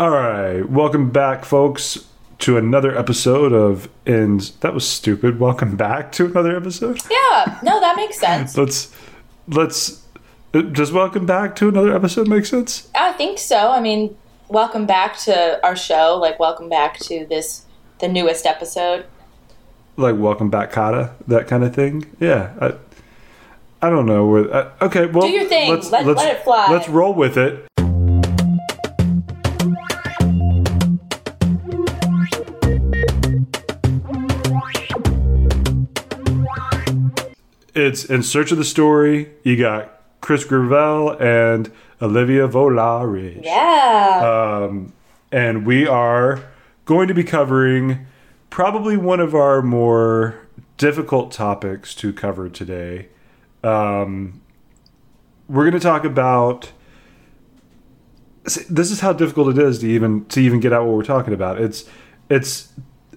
All right, welcome back, folks, to another episode of. And that was stupid. Welcome back to another episode. Yeah, no, that makes sense. Let's let's. Does welcome back to another episode make sense? I think so. I mean, welcome back to our show. Like, welcome back to this, the newest episode. Like welcome back, Kotter, that kind of thing. Yeah, I, I don't know. Where, uh, okay, well, Do your thing. let's let it fly. Let's roll with it. It's in search of the story. You got Chris Gravel and Olivia Volaridge. Yeah. Um, and we are going to be covering probably one of our more difficult topics to cover today. Um, we're going to talk about. This is how difficult it is to even to even get out what we're talking about. It's it's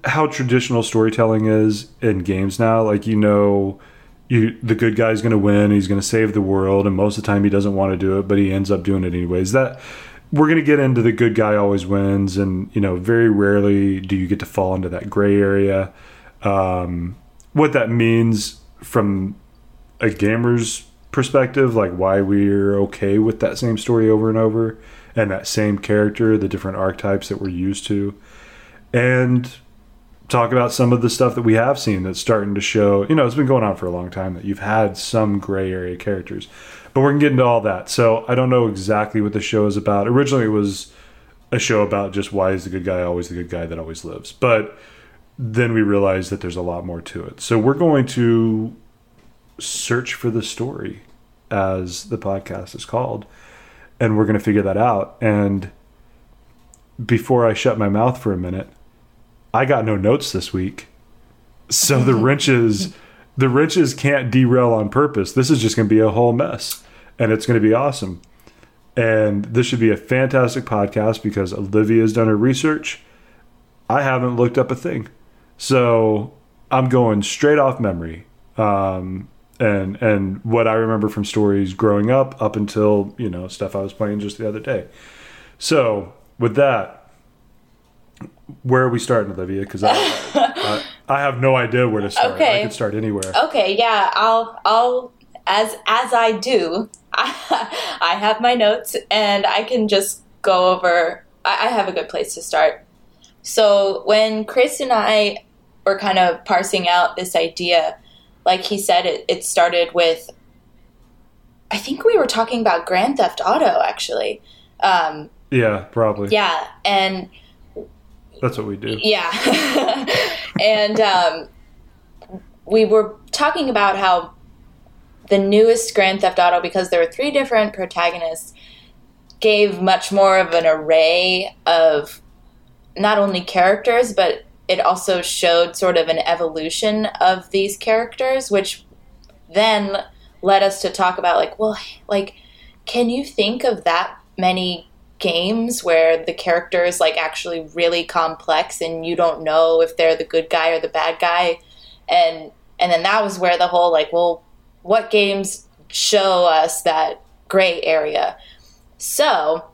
how traditional storytelling is in games now. Like you know, you the good guy's going to win. He's going to save the world, and most of the time he doesn't want to do it, but he ends up doing it anyways. That we're going to get into the good guy always wins, and you know, very rarely do you get to fall into that gray area. Um, what that means from a gamer's perspective, like why we're okay with that same story over and over, and that same character, the different archetypes that we're used to, and talk about some of the stuff that we have seen that's starting to show. You know, it's been going on for a long time that you've had some gray area characters, but we're gonna get into all that. So I don't know exactly what the show is about. Originally, it was a show about just why is the good guy always the good guy that always lives, but then we realized that there's a lot more to it. So we're going to search for the story, as the podcast is called, and we're going to figure that out. And before I shut my mouth for a minute, I got no notes this week, so the wrenches, the wrenches can't derail on purpose. This is just going to be a whole mess, and it's going to be awesome. And this should be a fantastic podcast because Olivia's done her research. I haven't looked up a thing, so I'm going straight off memory. Um, and and what I remember from stories growing up up until you know stuff I was playing just the other day. So with that, where are we starting, Olivia? Because I, I I have no idea where to start. I could start anywhere. okay. Yeah. I'll. I'll. As as I do, I, have my notes and I can just go over. I, I have a good place to start. So when Chris and I were kind of parsing out this idea, like he said, it, it started with. I think we were talking about Grand Theft Auto, actually. Um, Yeah, probably. yeah, and That's what we do. Yeah. and um, we were talking about how the newest Grand Theft Auto, because there were three different protagonists, gave much more of an array of not only characters, but it also showed sort of an evolution of these characters, which then led us to talk about, like, well, like, can you think of that many games where the character is like actually really complex and you don't know if they're the good guy or the bad guy. And and then that was where the whole like well what games show us that gray area? So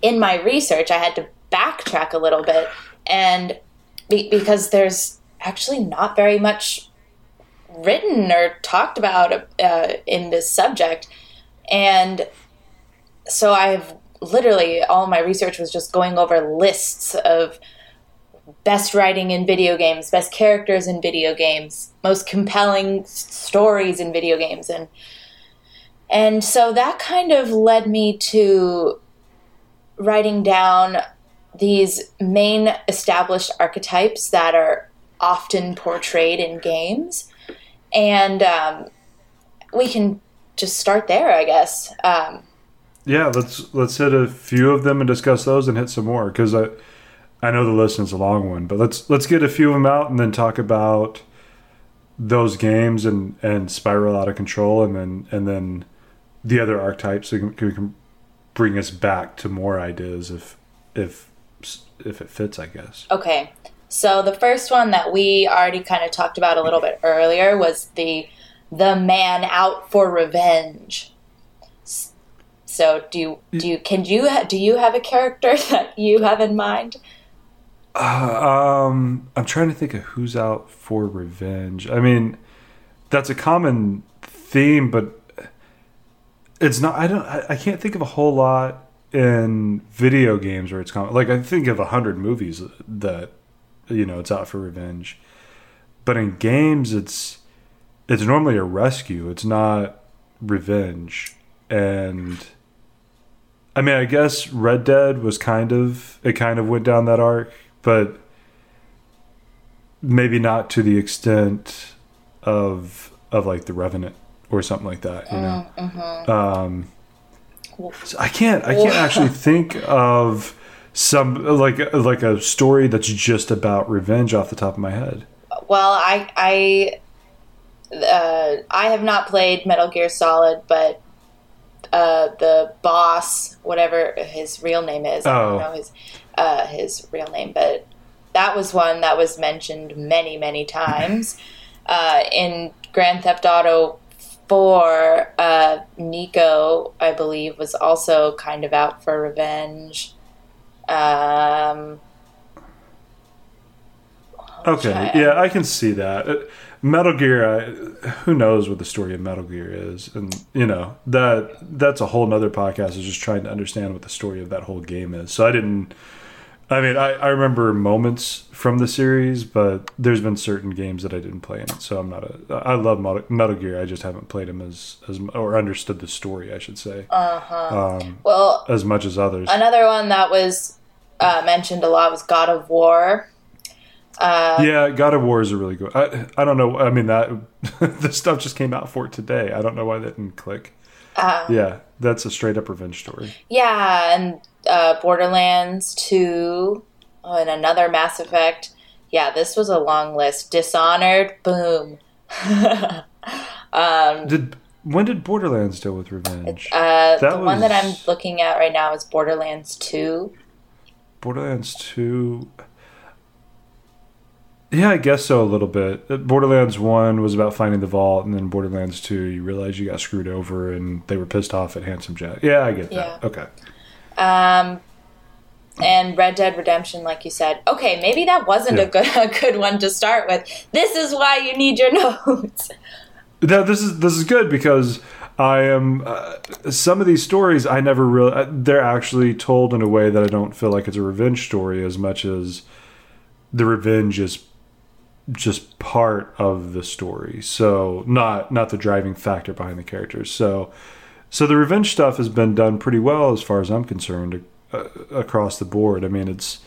in my research i had to backtrack a little bit and be, because there's actually not very much written or talked about uh, in this subject. And so I've literally all my research was just going over lists of best writing in video games, best characters in video games, most compelling stories in video games and and so that kind of led me to writing down these main established archetypes that are often portrayed in games and um, we can just start there i guess. Um, Yeah, let's let's hit a few of them and discuss those, and hit some more because I I know the list is a long one, but let's let's get a few of them out and then talk about those games and and spiral out of control, and then and then the other archetypes we can, we can bring us back to more ideas if if if it fits, I guess. Okay. So the first one that we already kind of talked about a little bit earlier was the the man out for revenge. So do you do you can you do you have a character that you have in mind? Uh, um, I'm trying to think of who's out for revenge. I mean, that's a common theme, but it's not. I don't. I, I can't think of a whole lot in video games where it's common. Like I think of a hundred movies that you know it's out for revenge, but in games it's it's normally a rescue. It's not revenge, and I mean, I guess Red Dead was kind of it kind of went down that arc, but maybe not to the extent of of like the Revenant or something like that. You know, Mm-hmm. um, so I can't I can't actually think of some like like a story that's just about revenge off the top of my head. Well, I I uh, I have not played Metal Gear Solid, but uh, the boss, whatever his real name is, I Oh. don't know his uh, his real name, but that was one that was mentioned many many times uh, in Grand Theft Auto. Four, uh, Niko, I believe, was also kind of out for revenge. Um, Okay, try- yeah, I can see that. Metal Gear, I, who knows what the story of Metal Gear is, and you know that that's a whole nother podcast. Is just trying to understand what the story of that whole game is. So I didn't. I mean, I, I remember moments from the series, but there's been certain games that I didn't play in it. So I'm not a. I love Metal, Metal Gear. I just haven't played them as as or understood the story. I should say uh huh. um, Well, as much as others. Another one that was uh, mentioned a lot was God of War. Uh, Yeah, God of War is a really good. I I don't know. I mean that the stuff just came out for it today. I don't know why that didn't click. uh, Yeah, that's a straight up revenge story. yeah, and uh, Borderlands 2, oh, and another Mass Effect. Yeah, this was a long list. Dishonored, boom. um, Did when did Borderlands deal with revenge? uh, That the one that I'm looking at right now is Borderlands 2. Borderlands Two. Yeah, I guess so a little bit. Uh, Borderlands One was about finding the vault, and then Borderlands Two, you realize you got screwed over, and they were pissed off at Handsome Jack. Yeah, I get that. Yeah. Okay. Um, and Red Dead Redemption, like you said. Okay, maybe that wasn't a good a good one to start with. This is why you need your notes. No, this is this is good because I am uh, some of these stories I never really uh, they're actually told in a way that I don't feel like it's a revenge story as much as the revenge is just part of the story. So not not the driving factor behind the characters. So so the revenge stuff has been done pretty well as far as I'm concerned uh, across the board. I mean, it's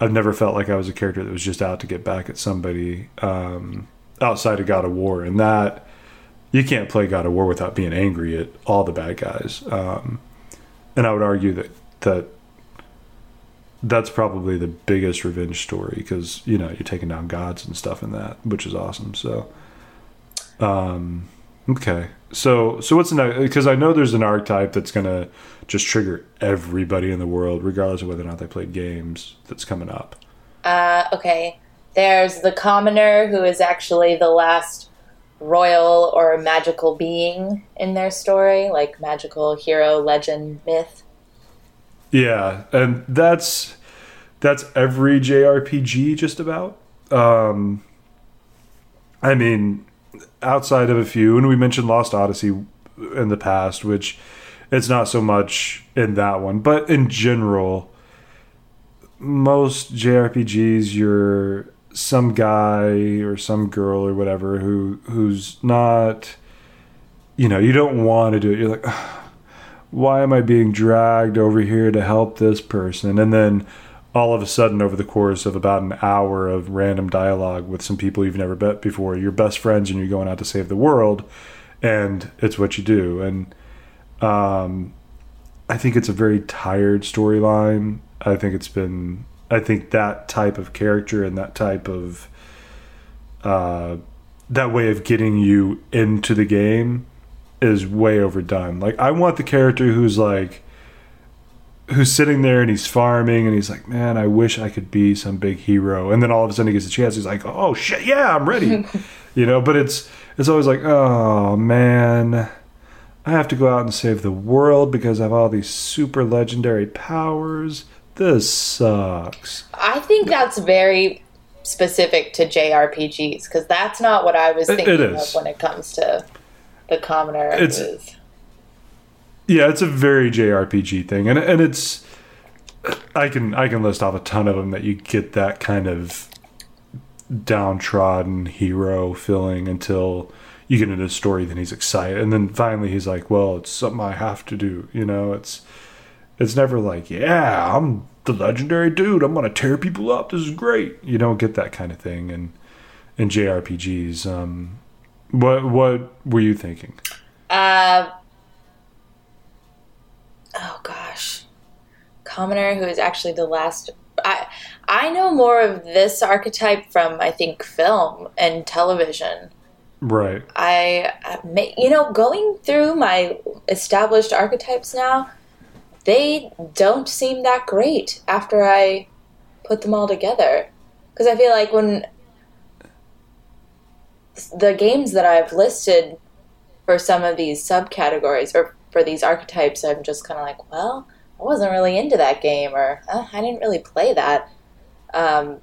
I've never felt like I was a character that was just out to get back at somebody um, outside of God of War, and that you can't play God of War without being angry at all the bad guys. Um, and I would argue that that that's probably the biggest revenge story because you know you're taking down gods and stuff in that, which is awesome. So, um, okay, so so what's the next? Because I know there's an archetype that's gonna just trigger everybody in the world, regardless of whether or not they played games. That's coming up. Uh, okay. There's the commoner who is actually the last royal or magical being in their story, like magical hero, legend, myth. Yeah, and that's that's every JRPG just about. Um, I mean, outside of a few, and we mentioned Lost Odyssey in the past, which it's not so much in that one, but in general, most JRPGs, you're some guy or some girl or whatever who who's not, you know, you don't want to do it. You're like why am I being dragged over here to help this person? And then all of a sudden, over the course of about an hour of random dialogue with some people you've never met before, you're best friends and you're going out to save the world, and it's what you do. And um, I think it's a very tired storyline. I think it's been, I think that type of character and that type of, uh, that way of getting you into the game is way overdone. Like I want the character who's like who's sitting there and he's farming and he's like, "Man, I wish I could be some big hero." And then all of a sudden he gets a chance. He's like, "Oh shit, yeah, I'm ready." you know, but it's it's always like, "Oh man, I have to go out and save the world because I have all these super legendary powers. This sucks. I think that's very specific to JRPGs because that's not what I was thinking of when it comes to the commoner. It's- Yeah, it's a very JRPG thing, and and it's I can I can list off a ton of them that you get that kind of downtrodden hero feeling until you get into the story. Then he's excited, and then finally he's like, "Well, it's something I have to do." You know, it's it's never like, "Yeah, I'm the legendary dude. I'm gonna tear people up. This is great." You don't get that kind of thing in in JRPGs. Um, what what were you thinking? Uh, oh gosh, commoner who is actually the last. I I know more of this archetype from I think film and television. Right. I, I you know, going through my established archetypes now, they don't seem that great after I put them all together. Because I feel like when the games that I've listed for some of these subcategories or for these archetypes, I'm just kind of like, well, I wasn't really into that game, or uh, I didn't really play that. Um,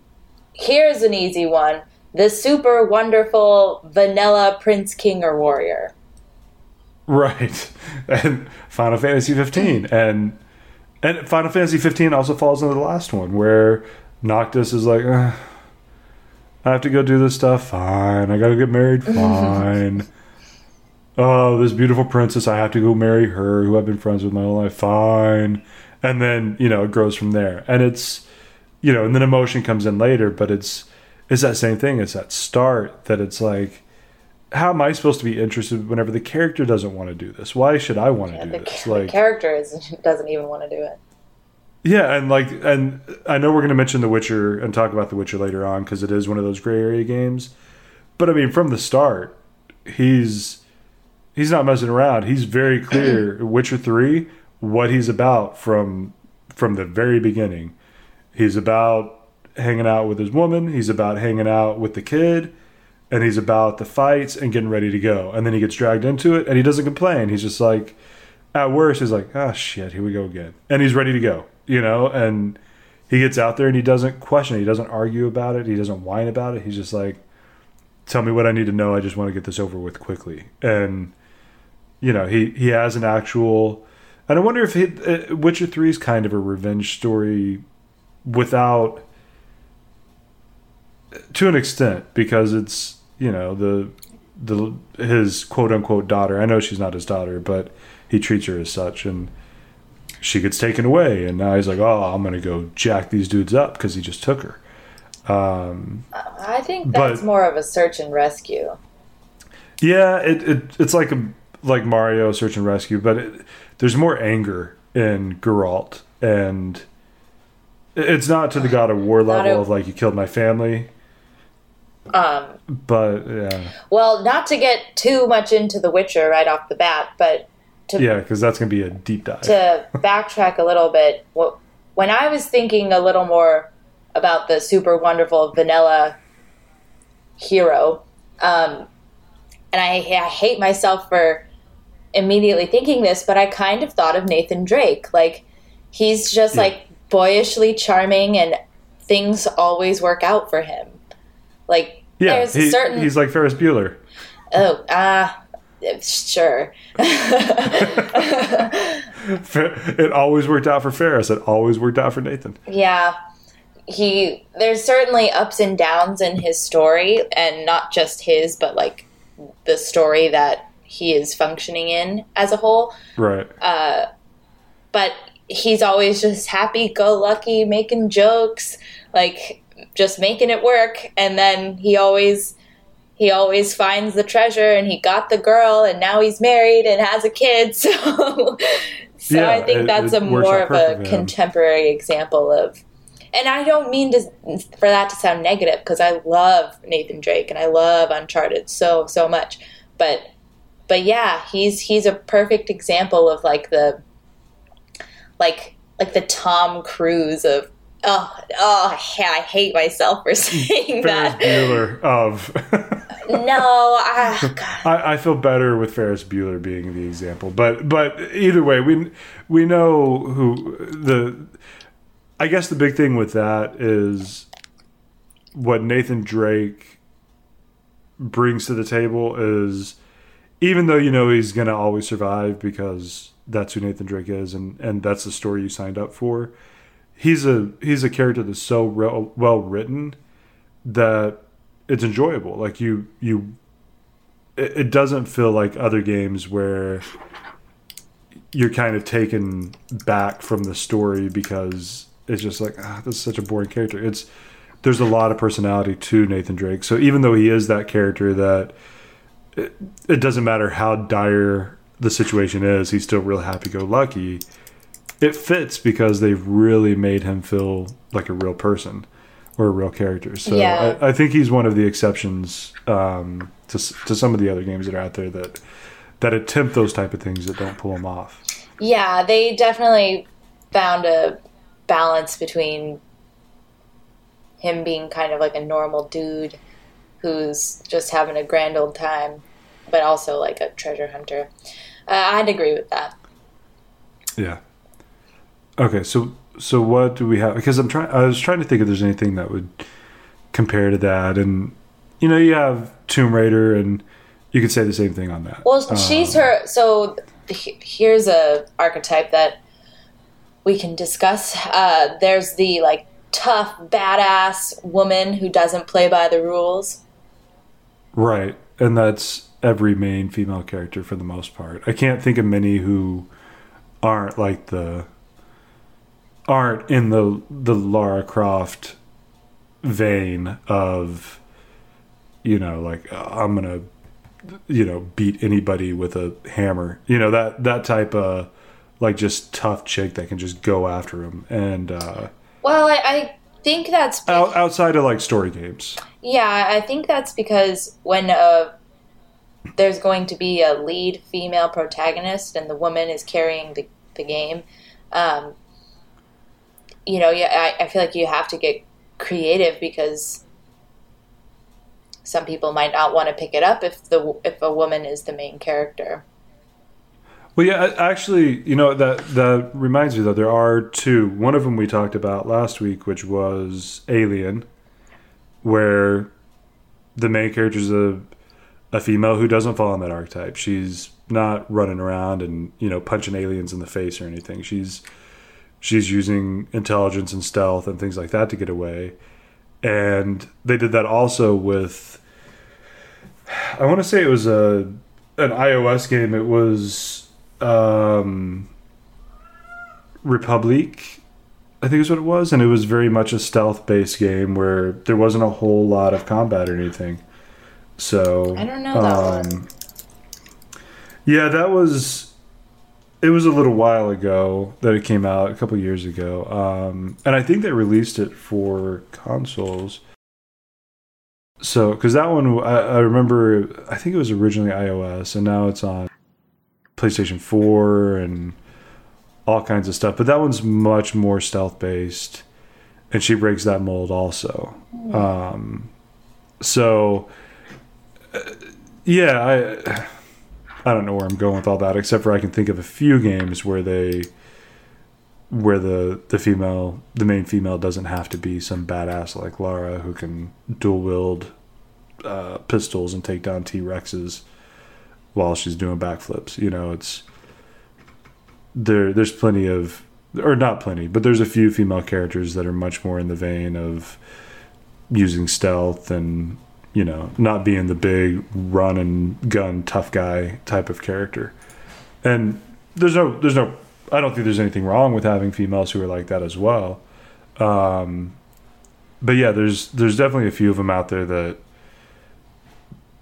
here's an easy one the super wonderful vanilla prince, king, or warrior. Right. And Final Fantasy 15 and and Final Fantasy 15 also falls into the last one where Noctis is like "Ugh, I have to go do this stuff. Fine. I got to get married. Fine. Oh, this beautiful princess, I have to go marry her who I've been friends with my whole life. Fine. And then, you know, it grows from there. And it's you know, and then emotion comes in later, but it's it's that same thing. It's that start that it's like how am I supposed to be interested whenever the character doesn't want to do this? Why should I want to do the, this? the Like, character is, doesn't even want to do it. yeah, and like, and I know we're going to mention The Witcher and talk about The Witcher later on because it is one of those gray area games. But I mean, from the start, he's he's not messing around. He's very clear. Witcher Three, what he's about from from the very beginning. He's about hanging out with his woman. He's about hanging out with the kid. And he's about the fights and getting ready to go. And then he gets dragged into it and he doesn't complain. He's just like, at worst, he's like, ah, shit, here we go again. And he's ready to go, you know? And he gets out there and he doesn't question it. He doesn't argue about it. He doesn't whine about it. He's just like, tell me what I need to know. I just want to get this over with quickly. And, you know, he, he has an actual. And I wonder if he, uh, Witcher 3 is kind of a revenge story without. To an extent, because it's, you know, the. The his quote unquote daughter. I know she's not his daughter, but he treats her as such, and she gets taken away, and now he's like, "Oh, I'm gonna go jack these dudes up because he just took her." Um, I think But- that's more of a search and rescue. yeah, it, it it's like a like Mario Search and Rescue, but it, there's more anger in Geralt, and it's not to the God of War level a- of like you killed my family, Um, but yeah, well, not to get too much into The Witcher right off the bat, but to yeah, because that's gonna be a deep dive. to backtrack a little bit, when I was thinking a little more about the super wonderful vanilla hero, um, and I, I hate myself for immediately thinking this, but I kind of thought of Nathan Drake. Like, he's just Yeah. like boyishly charming, and things always work out for him. Like, yeah, there's he- a certain he's like Ferris Bueller. oh ah. sure. It always worked out for Ferris. It always worked out for Nathan. Yeah. He there's certainly ups and downs in his story and not just his but like the story that he is functioning in as a whole. Right. Uh, but he's always just happy go lucky making jokes, like just making it work and then he always he always finds the treasure and he got the girl and now he's married and has a kid so so Yeah, I think it- that's it a more of a contemporary example of and I don't mean to for that to sound negative because I love Nathan Drake and I love Uncharted so so much but but yeah he's he's a perfect example of like the like like the Tom Cruise of oh oh I hate myself for saying that. Ferris that Bueller of no, ah, I, I, I feel better with Ferris Bueller being the example, but but either way, we we know who the. I guess the big thing with that is what Nathan Drake brings to the table is even though you know he's to always survive because that's who Nathan Drake is and and that's the story you signed up for. He's a he's a character that's so re- well written that it's enjoyable. Like you you it, it doesn't feel like other games where you're kind of taken back from the story because it's just like ah, this is such a boring character. It's there's a lot of personality to Nathan Drake. So even though he is that character that it, it doesn't matter how dire the situation is, he's still real happy go lucky. It fits because they've really made him feel like a real person or a real character. So Yeah. I, I think he's one of the exceptions um, to to some of the other games that are out there that that attempt those type of things that don't pull them off. Yeah, they definitely found a balance between him being kind of like a normal dude who's just having a grand old time, but also like a treasure hunter. Uh, I'd agree with that. Yeah. Okay, so so what do we have? Because I'm trying. I was trying to think if there's anything that would compare to that, and you know, you have Tomb Raider, and you could say the same thing on that. Well, she's her. So here's a archetype that we can discuss. Uh, there's the like tough, badass woman who doesn't play by the rules. Right, and that's every main female character for the most part. I can't think of many who aren't like the aren't in the the Lara Croft vein of you know like uh, I'm gonna you know beat anybody with a hammer. You know that that type of like just tough chick that can just go after him and uh, Well, I, I think that's out, outside of like story games. Yeah, I think that's because when uh, there's going to be a lead female protagonist and the woman is carrying the, the game, um, you know, yeah, I, I feel like you have to get creative because some people might not want to pick it up if the if a woman is the main character. Well, yeah, actually, you know that that reminds me though. There are two. One of them we talked about last week, which was Alien, where the main character is a a female who doesn't fall in that archetype. She's not running around and you know punching aliens in the face or anything. She's she's using intelligence and stealth and things like that to get away. And they did that also with I want to say it was a an iOS game. It was um, Republic, I think is what it was, and it was very much a stealth based game where there wasn't a whole lot of combat or anything. So I don't know that um, Yeah, that was. It was a little while ago that it came out, a couple years ago, um, and I think they released it for consoles. So, because that one, I, I remember, I think it was originally iOS, and now it's on PlayStation 4 and all kinds of stuff. But that one's much more stealth based, and she breaks that mold also. Um, so, uh, yeah, I I don't know where I'm going with all that, except for I can think of a few games where they where the the female the main female doesn't have to be some badass like Lara who can dual wield uh, pistols and take down T Rexes while she's doing backflips. You know, it's there. There's plenty of, or not plenty, but there's a few female characters that are much more in the vein of using stealth and you know not being the big run and gun tough guy type of character. And there's no, there's no. I don't think there's anything wrong with having females who are like that as well. Um, but yeah, there's there's definitely a few of them out there that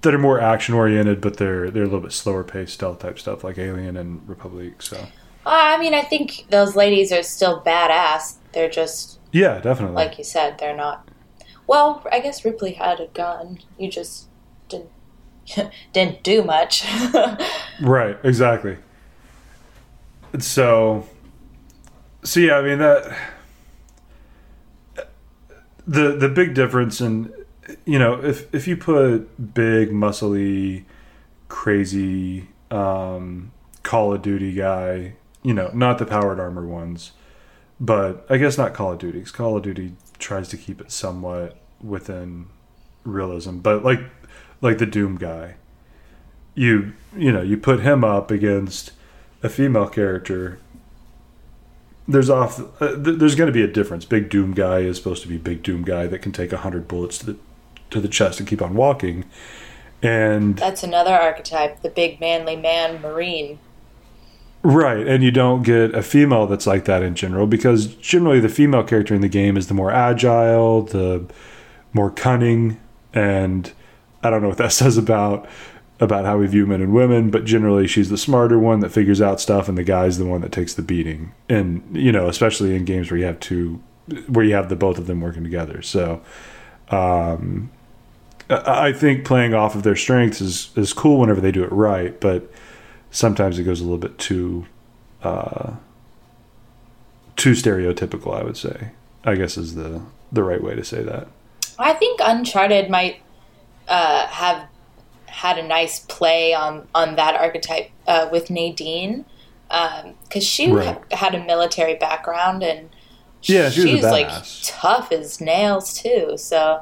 that are more action oriented, but they're they're a little bit slower paced stealth type stuff like Alien and Republic. So Uh, I mean, I think those ladies are still badass. They're just yeah, definitely. like you said, they're not. Well, I guess Ripley had a gun. You just didn't didn't do much. Right, exactly. So, so yeah, I mean that the the big difference, and you know, if if you put big, muscly, crazy um, Call of Duty guy, you know, not the powered armor ones, but I guess not Call of Duty. Call of Duty tries to keep it somewhat within realism, but like like the Doom guy, you you know, you put him up against a female character. There's off. Uh, th- there's going to be a difference. Big Doom guy is supposed to be big Doom guy that can take hundred bullets to the to the chest and keep on walking, and That's another archetype, the big manly man marine. Right, and you don't get a female that's like that in general because generally the female character in the game is the more agile, the more cunning, and I don't know what that says about about how we view men and women, but generally she's the smarter one that figures out stuff, and the guy's the one that takes the beating. And you know, especially in games where you have two, where you have the both of them working together. So, um, I think playing off of their strengths is is cool whenever they do it right, but sometimes it goes a little bit too uh, too stereotypical. I would say, I guess is the the right way to say that. I think Uncharted might uh, have had a nice play on on that archetype uh, with Nadine because she Right. ha- had a military background and Yeah, she was a she's like tough as nails too. So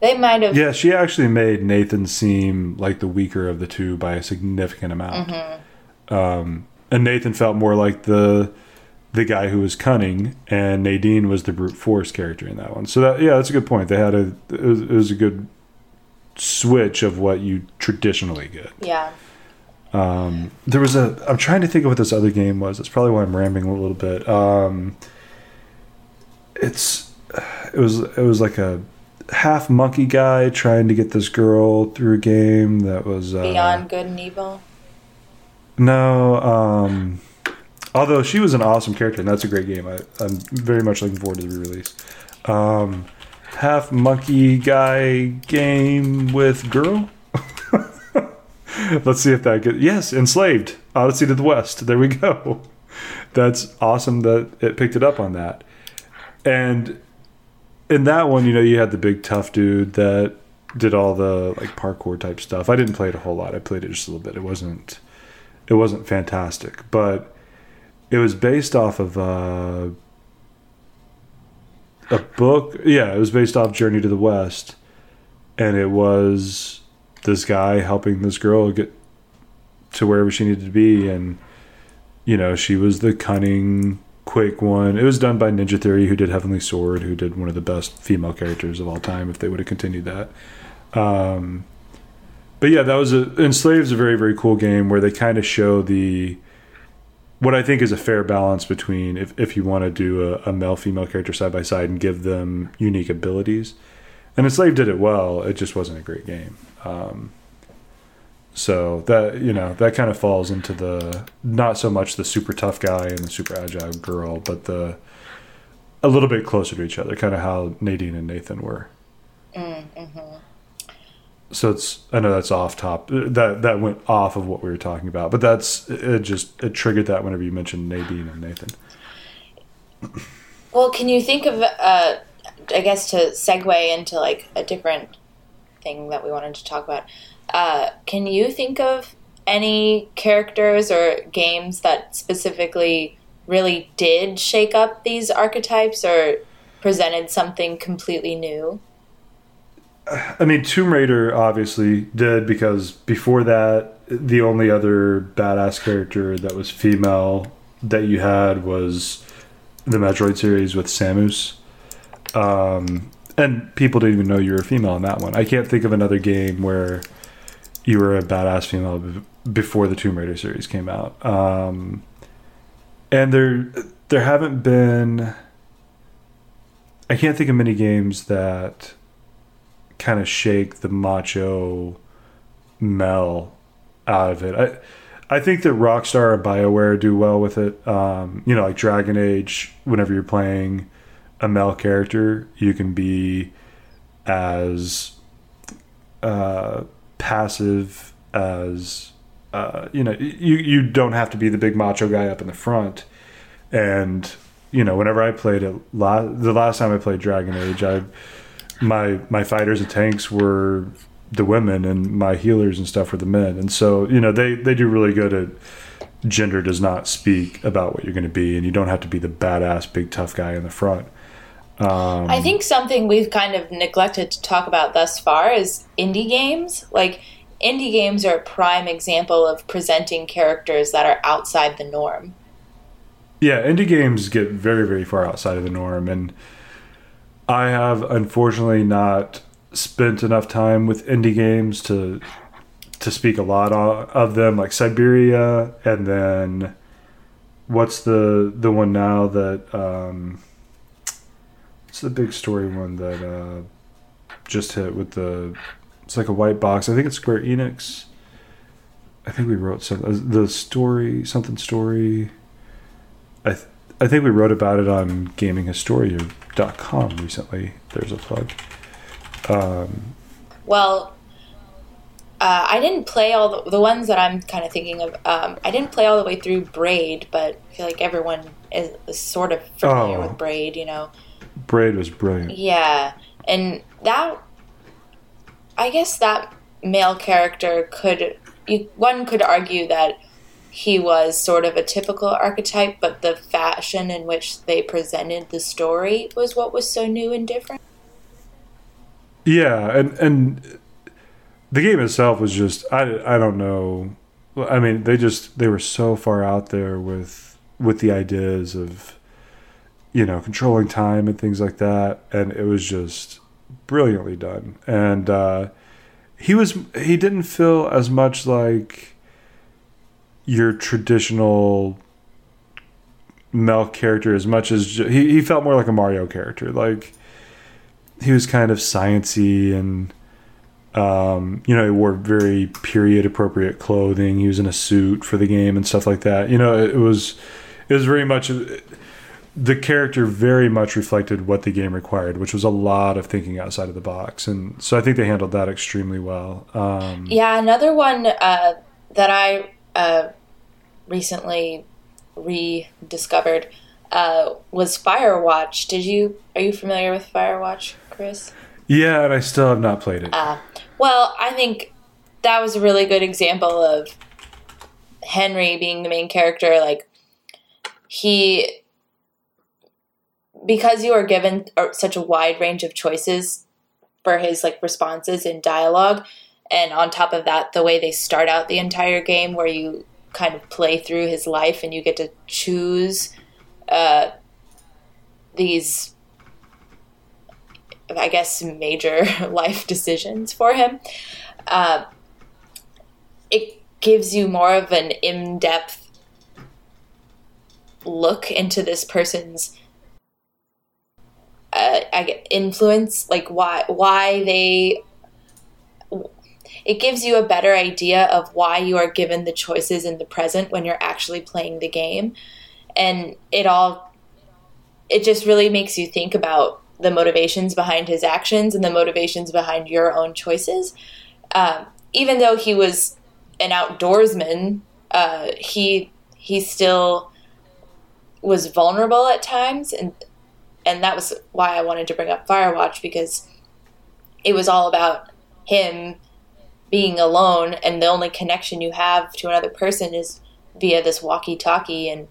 they might have Yeah, she actually made Nathan seem like the weaker of the two by a significant amount. Um, and Nathan felt more like the the guy who was cunning, and Nadine was the brute force character in that one. So that yeah, that's a good point. They had a it was, it was a good switch of what you traditionally get. yeah. Um, there was a. I'm trying to think of what this other game was. That's probably why I'm rambling a little bit. Um, it's. It was. It was like a half monkey guy trying to get this girl through a game that was uh, Beyond Good and Evil. No. Um, although she was an awesome character, and that's a great game. I, I'm very much looking forward to the re-release. Um, half monkey guy game with girl. Let's see if that gets. Yes, enslaved. Odyssey to the West. There we go. That's awesome that it picked it up on that. And in that one, you know, you had the big tough dude that did all the like parkour type stuff. I didn't play it a whole lot. I played it just a little bit. It wasn't it wasn't fantastic, but it was based off of uh, a book. Yeah, it was based off Journey to the West, and it was this guy helping this girl get to wherever she needed to be, and you know she was the cunning, quick one. It was done by Ninja Theory, who did Heavenly Sword, who did one of the best female characters of all time. If they would have continued that. Um, but yeah, that was a Enslaved's a very very cool game where they kind of show the what I think is a fair balance between if if you want to do a, a male female character side by side and give them unique abilities. And Enslaved did it well. It just wasn't a great game. Um, so that you know that kind of falls into the not so much the super tough guy and the super agile girl, but the a little bit closer to each other, kind of how Nadine and Nathan were. So it's I know that's off top that that went off of what we were talking about, but that's it just it triggered that whenever you mentioned Nadine and Nathan. Well, can you think of, uh, I guess, to segue into like a different thing that we wanted to talk about? Uh, can you think of any characters or games that specifically really did shake up these archetypes or presented something completely new? I mean, Tomb Raider obviously did because before that, the only other badass character that was female that you had was the Metroid series with Samus. Um, and people didn't even know you were a female in that one. I can't think of another game where you were a badass female before the Tomb Raider series came out. Um, and there, there haven't been. I can't think of many games that kind of shake the macho Mel out of it. I I think that Rockstar and BioWare do well with it. Um, you know, like Dragon Age, whenever you're playing a Mel character, you can be as uh, passive as uh, you know. You you don't have to be the big macho guy up in the front. And you know, whenever I played it, la- the last time I played Dragon Age, I my my fighters and tanks were the women, and my healers and stuff were the men. And so you know they they do really good at gender does not speak about what you're going to be, and you don't have to be the badass big tough guy in the front. Um, I think something we've kind of neglected to talk about thus far is indie games. Like indie games are a prime example of presenting characters that are outside the norm. Yeah, indie games get very, very far outside of the norm, and I have unfortunately not spent enough time with indie games to to speak a lot of them, like Syberia and then what's the the one now that um, it's the big story one that uh, just hit with the it's like a white box. I think it's Square Enix. I think we wrote some uh, the story something story. I th- I think we wrote about it on gaminghistoria.com recently. There's a plug. Um, well, uh, I didn't play all the, the ones that I'm kind of thinking of. Um, I didn't play all the way through Braid, but I feel like everyone is, is sort of familiar oh, with Braid. You know, Braid was brilliant. Yeah, and that I guess that male character could you, one could argue that he was sort of a typical archetype, but the fashion in which they presented the story was what was so new and different. Yeah, and and the game itself was just I, I don't know i mean they just they were so far out there with with the ideas of you know controlling time and things like that and it was just brilliantly done and uh he was he didn't feel as much like your traditional Mel character as much as he, he felt more like a Mario character like he was kind of sciency and um, you know, he wore very period appropriate clothing. He was in a suit for the game and stuff like that. You know, it, was it was very much the character very much reflected what the game required, which was a lot of thinking outside of the box. And so I think they handled that extremely well. Um, yeah, another one uh, that I uh, recently rediscovered uh, was Firewatch. Did you are you familiar with Firewatch, Chris? Yeah, and I still have not played it. Uh, well, I think that was a really good example of Henry being the main character. Like, he, because you are given such a wide range of choices for his like responses in dialogue, and on top of that, the way they start out the entire game, where you kind of play through his life and you get to choose uh, these I guess, major life decisions for him. Uh, it gives you more of an in depth look into this person's uh, influence, like why why they. It gives you a better idea of why you are given the choices in the present when you're actually playing the game, and it all. It just really makes you think about the motivations behind his actions and the motivations behind your own choices. Uh, even though he was an outdoorsman, uh, he he still was vulnerable at times, and and that was why I wanted to bring up Firewatch because it was all about him being alone, and the only connection you have to another person is via this walkie-talkie, and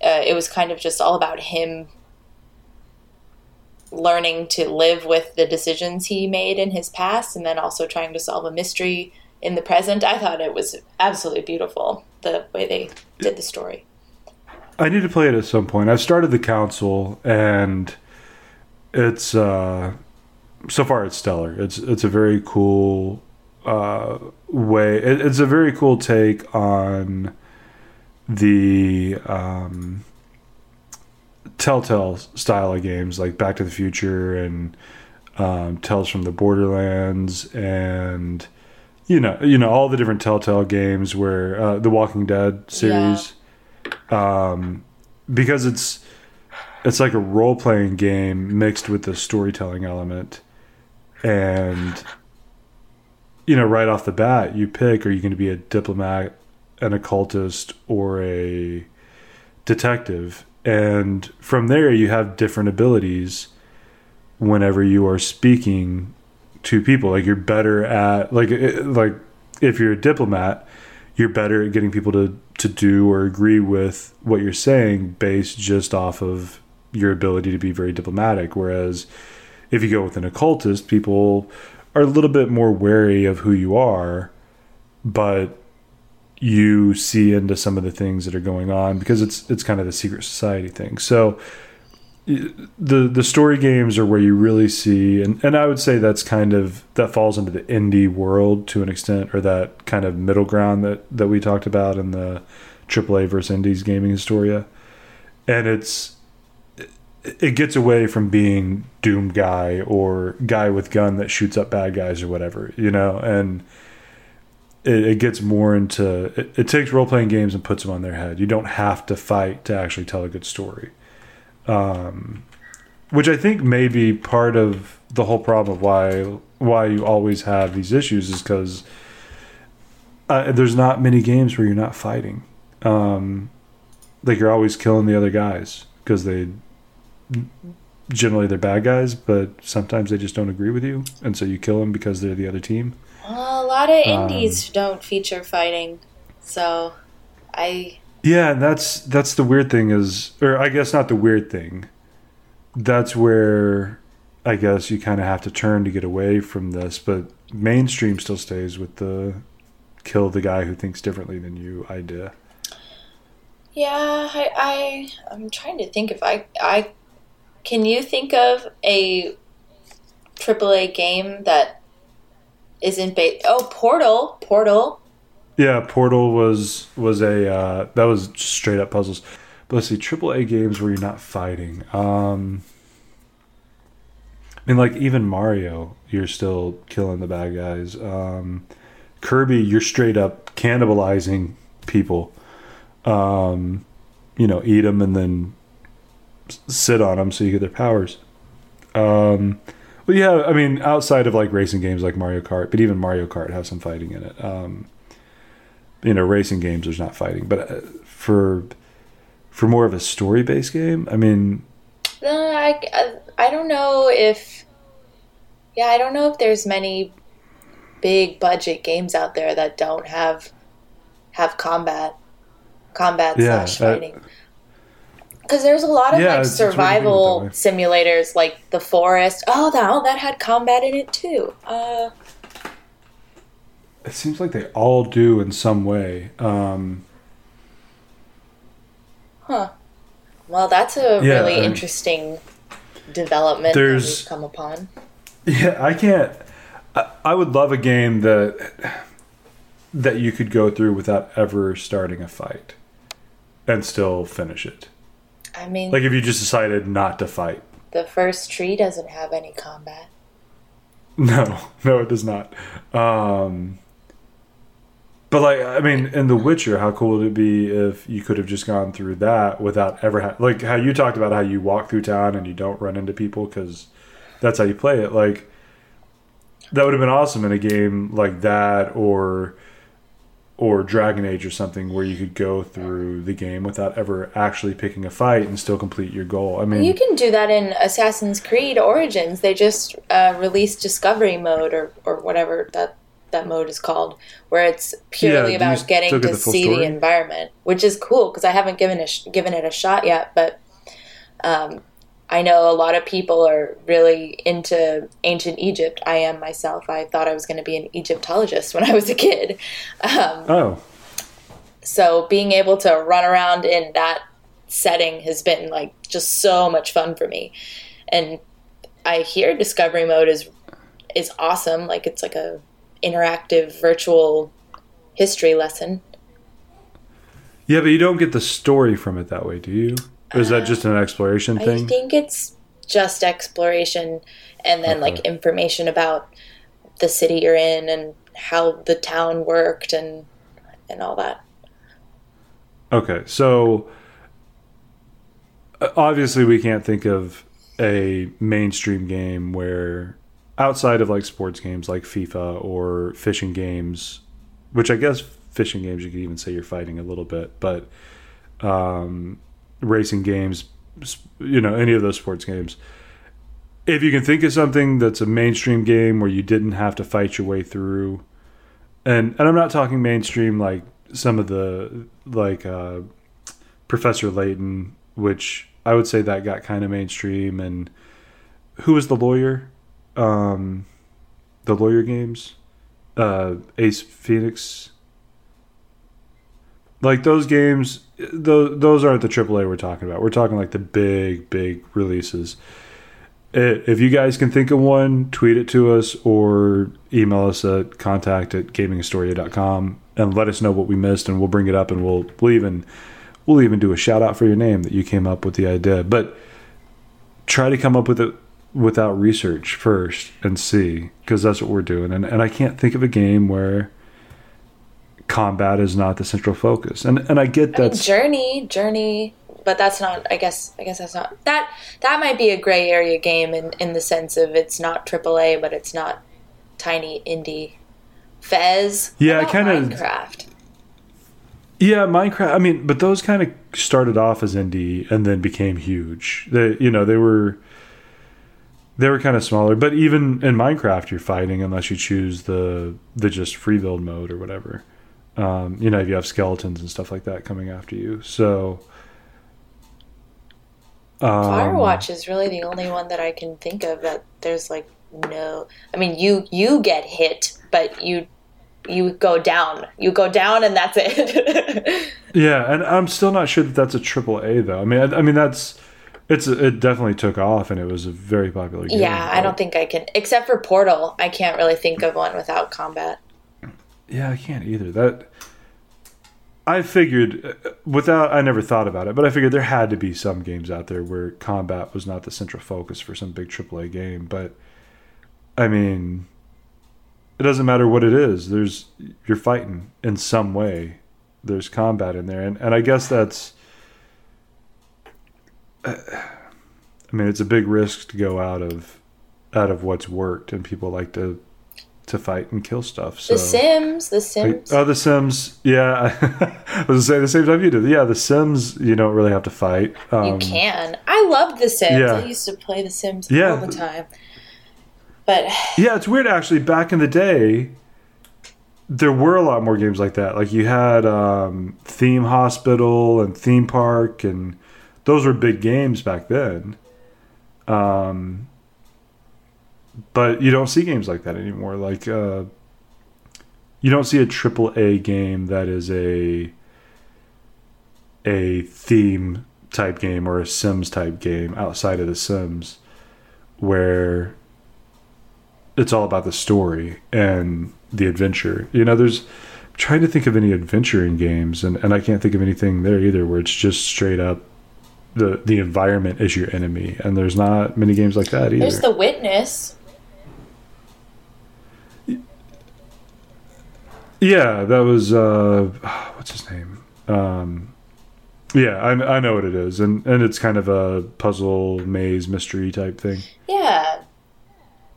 uh, it was kind of just all about him learning to live with the decisions he made in his past and then also trying to solve a mystery in the present. I thought it was absolutely beautiful the way they did the story. I need to play it at some point. I've started the council and it's uh so far it's stellar. It's it's a very cool uh way it, it's a very cool take on the um Telltale style of games like Back to the Future and um, Tales from the Borderlands and you know you know all the different Telltale games where uh, the Walking Dead series yeah. Um, because it's it's like a role playing game mixed with the storytelling element and you know right off the bat you pick are you going to be a diplomat an occultist or a detective and from there you have different abilities whenever you are speaking to people. Like you're better at like like if you're a diplomat, you're better at getting people to to do or agree with what you're saying based just off of your ability to be very diplomatic. Whereas if you go with an occultist, people are a little bit more wary of who you are, but you see into some of the things that are going on because it's it's kind of the secret society thing. So the the story games are where you really see and, and I would say that's kind of that falls into the indie world to an extent or that kind of middle ground that that we talked about in the AAA versus indies gaming historia. And it's it gets away from being doom guy or guy with gun that shoots up bad guys or whatever, you know, and it, it gets more into it, it takes role playing games and puts them on their head. You don't have to fight to actually tell a good story um, which I think may be part of the whole problem of why why you always have these issues is because uh, there's not many games where you're not fighting. Um, like you're always killing the other guys because they generally they're bad guys, but sometimes they just don't agree with you, and so you kill them because they're the other team. Well, a lot of indies um, don't feature fighting, so I yeah, that's that's the weird thing is, or I guess not the weird thing. That's where I guess you kind of have to turn to get away from this, but mainstream still stays with the kill the guy who thinks differently than you idea. Yeah, I, I I'm trying to think if I I can you think of a AAA game that isn't based? Oh, Portal, Portal. Yeah, Portal was was a uh, that was straight up puzzles. But let's see, AAA games where you're not fighting. Um, I mean, like even Mario, you're still killing the bad guys. Um, Kirby, you're straight up cannibalizing people. Um, you know, eat them and then sit on them so you get their powers. Um, but yeah, I mean, outside of like racing games like Mario Kart, but even Mario Kart has some fighting in it. Um, you know racing games there's not fighting. But uh, for for more of a story based game i mean uh, I, I don't know if yeah i don't know if there's many big budget games out there that don't have have combat combat yeah, slash fighting. Because there's a lot of yeah, like survival simulators like the forest. Oh that oh, that had combat in it too. Uh it seems like they all do in some way. Um, huh. Well, that's a yeah, really interesting development that we've come upon. Yeah, I can't. I, I would love a game that that you could go through without ever starting a fight and still finish it. I mean, like if you just decided not to fight. The first tree doesn't have any combat. No, no, it does not. Um, but like, I mean, in The Witcher, how cool would it be if you could have just gone through that without ever ha- like how you talked about how you walk through town and you don't run into people because that's how you play it. Like that would have been awesome in a game like that or or Dragon Age or something where you could go through the game without ever actually picking a fight and still complete your goal. I mean, you can do that in Assassin's Creed Origins. They just uh, released Discovery Mode or or whatever that that mode is called, where it's purely yeah, about getting to see story? the environment, which is cool because I haven't given it given it a shot yet. But um, I know a lot of people are really into ancient Egypt. I am myself. I thought I was going to be an Egyptologist when I was a kid. Um, oh, so being able to run around in that setting has been like just so much fun for me, and I hear Discovery Mode is is awesome. Like it's like a interactive virtual history lesson. Yeah, but you don't get the story from it that way, do you? Or is uh, that just an exploration thing? I think it's just exploration and then okay. like information about the city you're in and how the town worked and and all that. Okay. So obviously we can't think of a mainstream game where outside of like sports games like FIFA or fishing games, which I guess fishing games you could even say you're fighting a little bit, but um, racing games, you know, any of those sports games, if you can think of something that's a mainstream game where you didn't have to fight your way through, and and I'm not talking mainstream like some of the like uh, Professor Layton, which I would say that got kind of mainstream, and who was the lawyer? Um, the lawyer games, uh, Ace Phoenix. Like those games, those those aren't the AAA we're talking about. We're talking like the big, big releases. If you guys can think of one, tweet it to us or email us at contact at gaminghistoria.com and let us know what we missed and we'll bring it up and we'll, we'll even we'll even do a shout out for your name that you came up with the idea. But try to come up with it without research first and see because that's what we're doing. And and I can't think of a game where combat is not the central focus. And and I get that Journey, Journey but that's not i guess i guess that's not that that might be a gray area game in in the sense of it's not aaa but it's not tiny indie fez yeah kind of minecraft yeah minecraft i mean but those kind of started off as indie and then became huge they you know they were they were kind of smaller but even in minecraft you're fighting unless you choose the the just free build mode or whatever um, you know if you have skeletons and stuff like that coming after you so um, Firewatch is really the only one that I can think of that there's like no. I mean, you you get hit, but you you go down. You go down, and that's it. yeah, and I'm still not sure that that's a triple A though. I mean, I, I mean that's it's it definitely took off, and it was a very popular game. Yeah, I don't think I can, except for Portal. I can't really think of one without combat. Yeah, I can't either. That I figured uh, without I never thought about it, but I figured there had to be some games out there where combat was not the central focus for some big AAA game. But I mean, it doesn't matter what it is. There's you're fighting in some way. There's combat in there, and and I guess that's. I mean, it's a big risk to go out of out of what's worked, and people like to to fight and kill stuff. So, the Sims, The Sims. Oh, The Sims. Yeah, I was gonna say the same time you did. Yeah, The Sims. You don't really have to fight. Um, you can. I loved The Sims. Yeah. I used to play The Sims yeah. all the time. But yeah, it's weird actually. Back in the day, there were a lot more games like that. Like you had um, Theme Hospital and Theme Park, and those were big games back then. Um, but you don't see games like that anymore. Like uh, you don't see a triple A game that is a a theme type game or a Sims type game outside of the Sims, where it's all about the story and the adventure. You know, there's I'm trying to think of any adventuring games, and, and I can't think of anything there either where it's just straight up the the environment is your enemy, and there's not many games like that either. There's The Witness. Yeah, that was uh, what's his name? Um, yeah, I, I know what it is, and and it's kind of a puzzle maze mystery type thing. Yeah,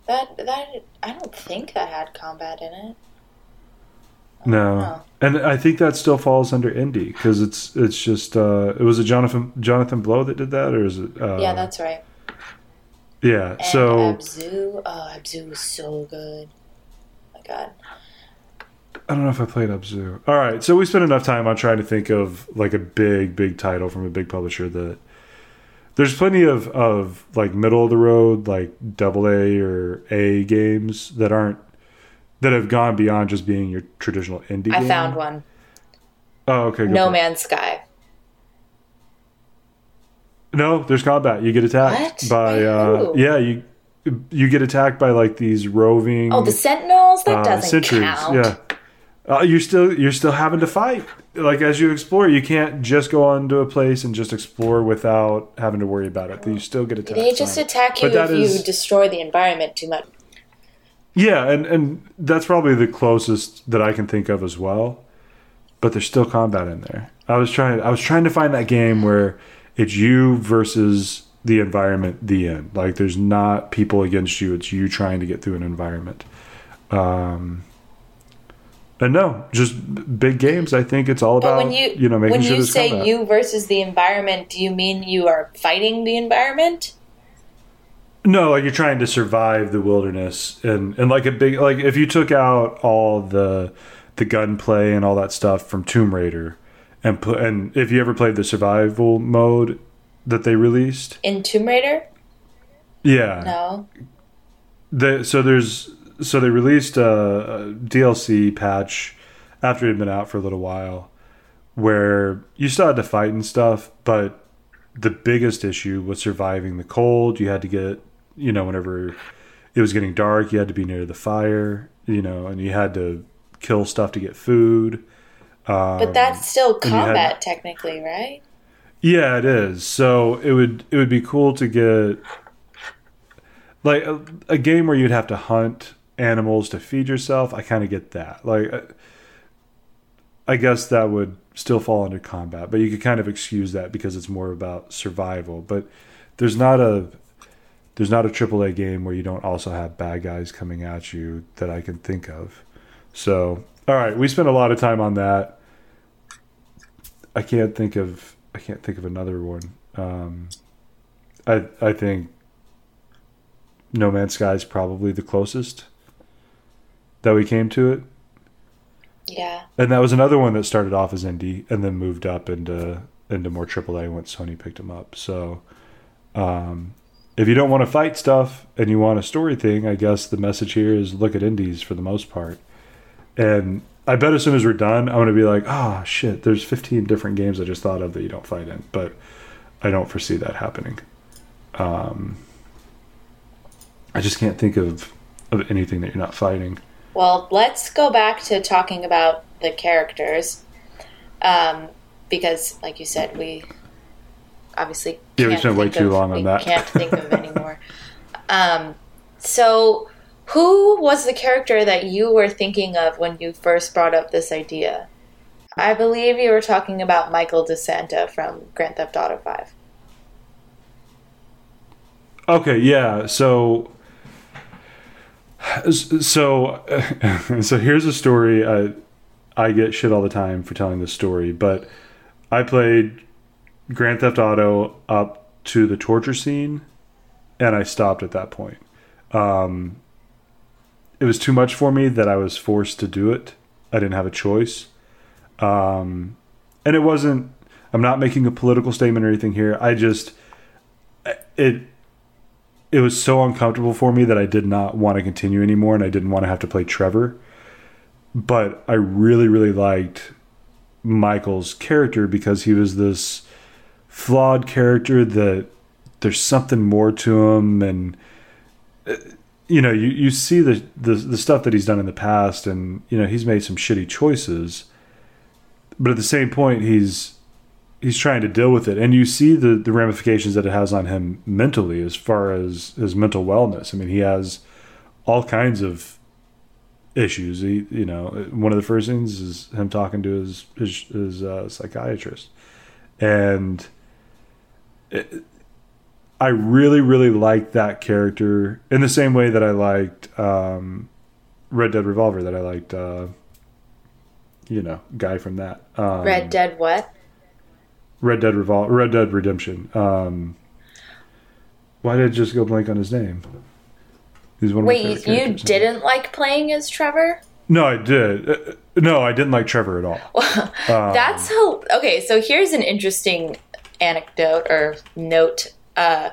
that that I don't think that had combat in it. No, and I think that still falls under indie because it's it's just uh, it was a Jonathan Jonathan Blow that did that, or is it? Uh, yeah, that's right. Yeah, and so Abzu, oh, Abzu was so good. Oh my God. I don't know if I played Abzu. All right, so we spent enough time on trying to think of like a big, big title from a big publisher that there's plenty of of like middle of the road, like double A or A games that aren't that have gone beyond just being your traditional indie. I game. found one. Oh, okay. No Man's Sky. No, there's combat. You get attacked what? by uh, yeah you you get attacked by like these roving. Oh, the Sentinels. That uh, doesn't sentries. count. Yeah uh, you're still you're still having to fight. Like as you explore, you can't just go onto a place and just explore without having to worry about it. You still get attacked. They just attack you if is, you destroy the environment too much. Yeah, and and that's probably the closest that I can think of as well. But there's still combat in there. I was trying I was trying to find that game where it's you versus the environment the end. Like there's not people against you, it's you trying to get through an environment. Um and no, just big games. I think it's all about when you, you know making when sure you say combat. you versus the environment. Do you mean you are fighting the environment? No, like you're trying to survive the wilderness, and and like a big like if you took out all the the gunplay and all that stuff from Tomb Raider, and put and if you ever played the survival mode that they released, In Tomb Raider? yeah, No. the, so there's so they released a, a DLC patch after it had been out for a little while, where you still had to fight and stuff, but the biggest issue was surviving the cold. You had to get you know whenever it was getting dark, you had to be near the fire, you know, and you had to kill stuff to get food. Um, But that's still you had- combat, technically, right? Yeah, it is. So it would it would be cool to get like a, a game where you'd have to hunt animals to feed yourself. I kind of get that. Like I- I guess that would still fall under combat, but you could kind of excuse that because it's more about survival. But there's not a there's not a AAA game where you don't also have bad guys coming at you that I can think of. So, all right, we spent a lot of time on that. I can't think of I can't think of another one. Um, I I think No Man's Sky is probably the closest that we came to it, Yeah. and that was another one that started off as indie and then moved up into into more AAA once Sony picked them up. So, um, if you don't want to fight stuff and you want a story thing, I guess the message here is look at indies for the most part. And I bet as soon as we're done, I'm going to be like, oh shit, there's 15 different games I just thought of that you don't fight in. But I don't foresee that happening. Um, I just can't think of, of anything that you're not fighting. Well, let's go back to talking about the characters. Um, because, like you said, we obviously Yeah, we can't spent way think too of- long on that. Can't think of anymore. Um, so, who was the character that you were thinking of when you first brought up this idea? I believe you were talking about Michael DeSanta from Grand Theft Auto Five. Okay, yeah. So, so, so here's a story. I, I get shit all the time for telling this story, but I played Grand Theft Auto up to the torture scene, and I stopped at that point. Um, it was too much for me that I was forced to do it. I didn't have a choice. Um, and it wasn't. I'm not making a political statement or anything here. I just it it was so uncomfortable for me that I did not want to continue anymore and I didn't want to have to play Trevor. But I really, really liked Michael's character because he was this flawed character that there's something more to him and uh, you know, you, you see the, the the stuff that he's done in the past and you know, he's made some shitty choices. But at the same point he's he's trying to deal with it. And you see the the ramifications that it has on him mentally as far as his mental wellness. I mean he has all kinds of issues. He you know one of the first things is him talking to his his, his uh, psychiatrist. And it, i really really liked that character in the same way that i liked um, red dead revolver that i liked uh, you know guy from that um, Red Dead what? Red Dead Revol- Red Dead Redemption. Um, why did I just go blank on his name? He's one of Wait, you didn't like playing as Trevor? No, I did. Uh, no, I didn't like Trevor at all. Um, That's how. Okay, so here's an interesting anecdote or note. Uh,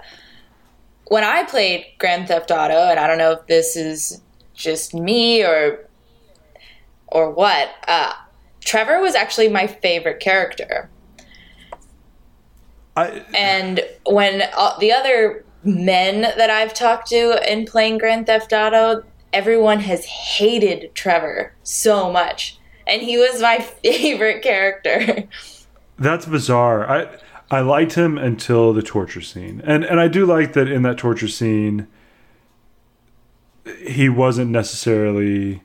when I played Grand Theft Auto, and I don't know if this is just me or or what, uh, Trevor was actually my favorite character. I, And when uh, the other men that I've talked to in playing Grand Theft Auto, everyone has hated Trevor so much. And he was my favorite character. that's bizarre. I I liked him until the torture scene, and and I do like that in that torture scene. He wasn't necessarily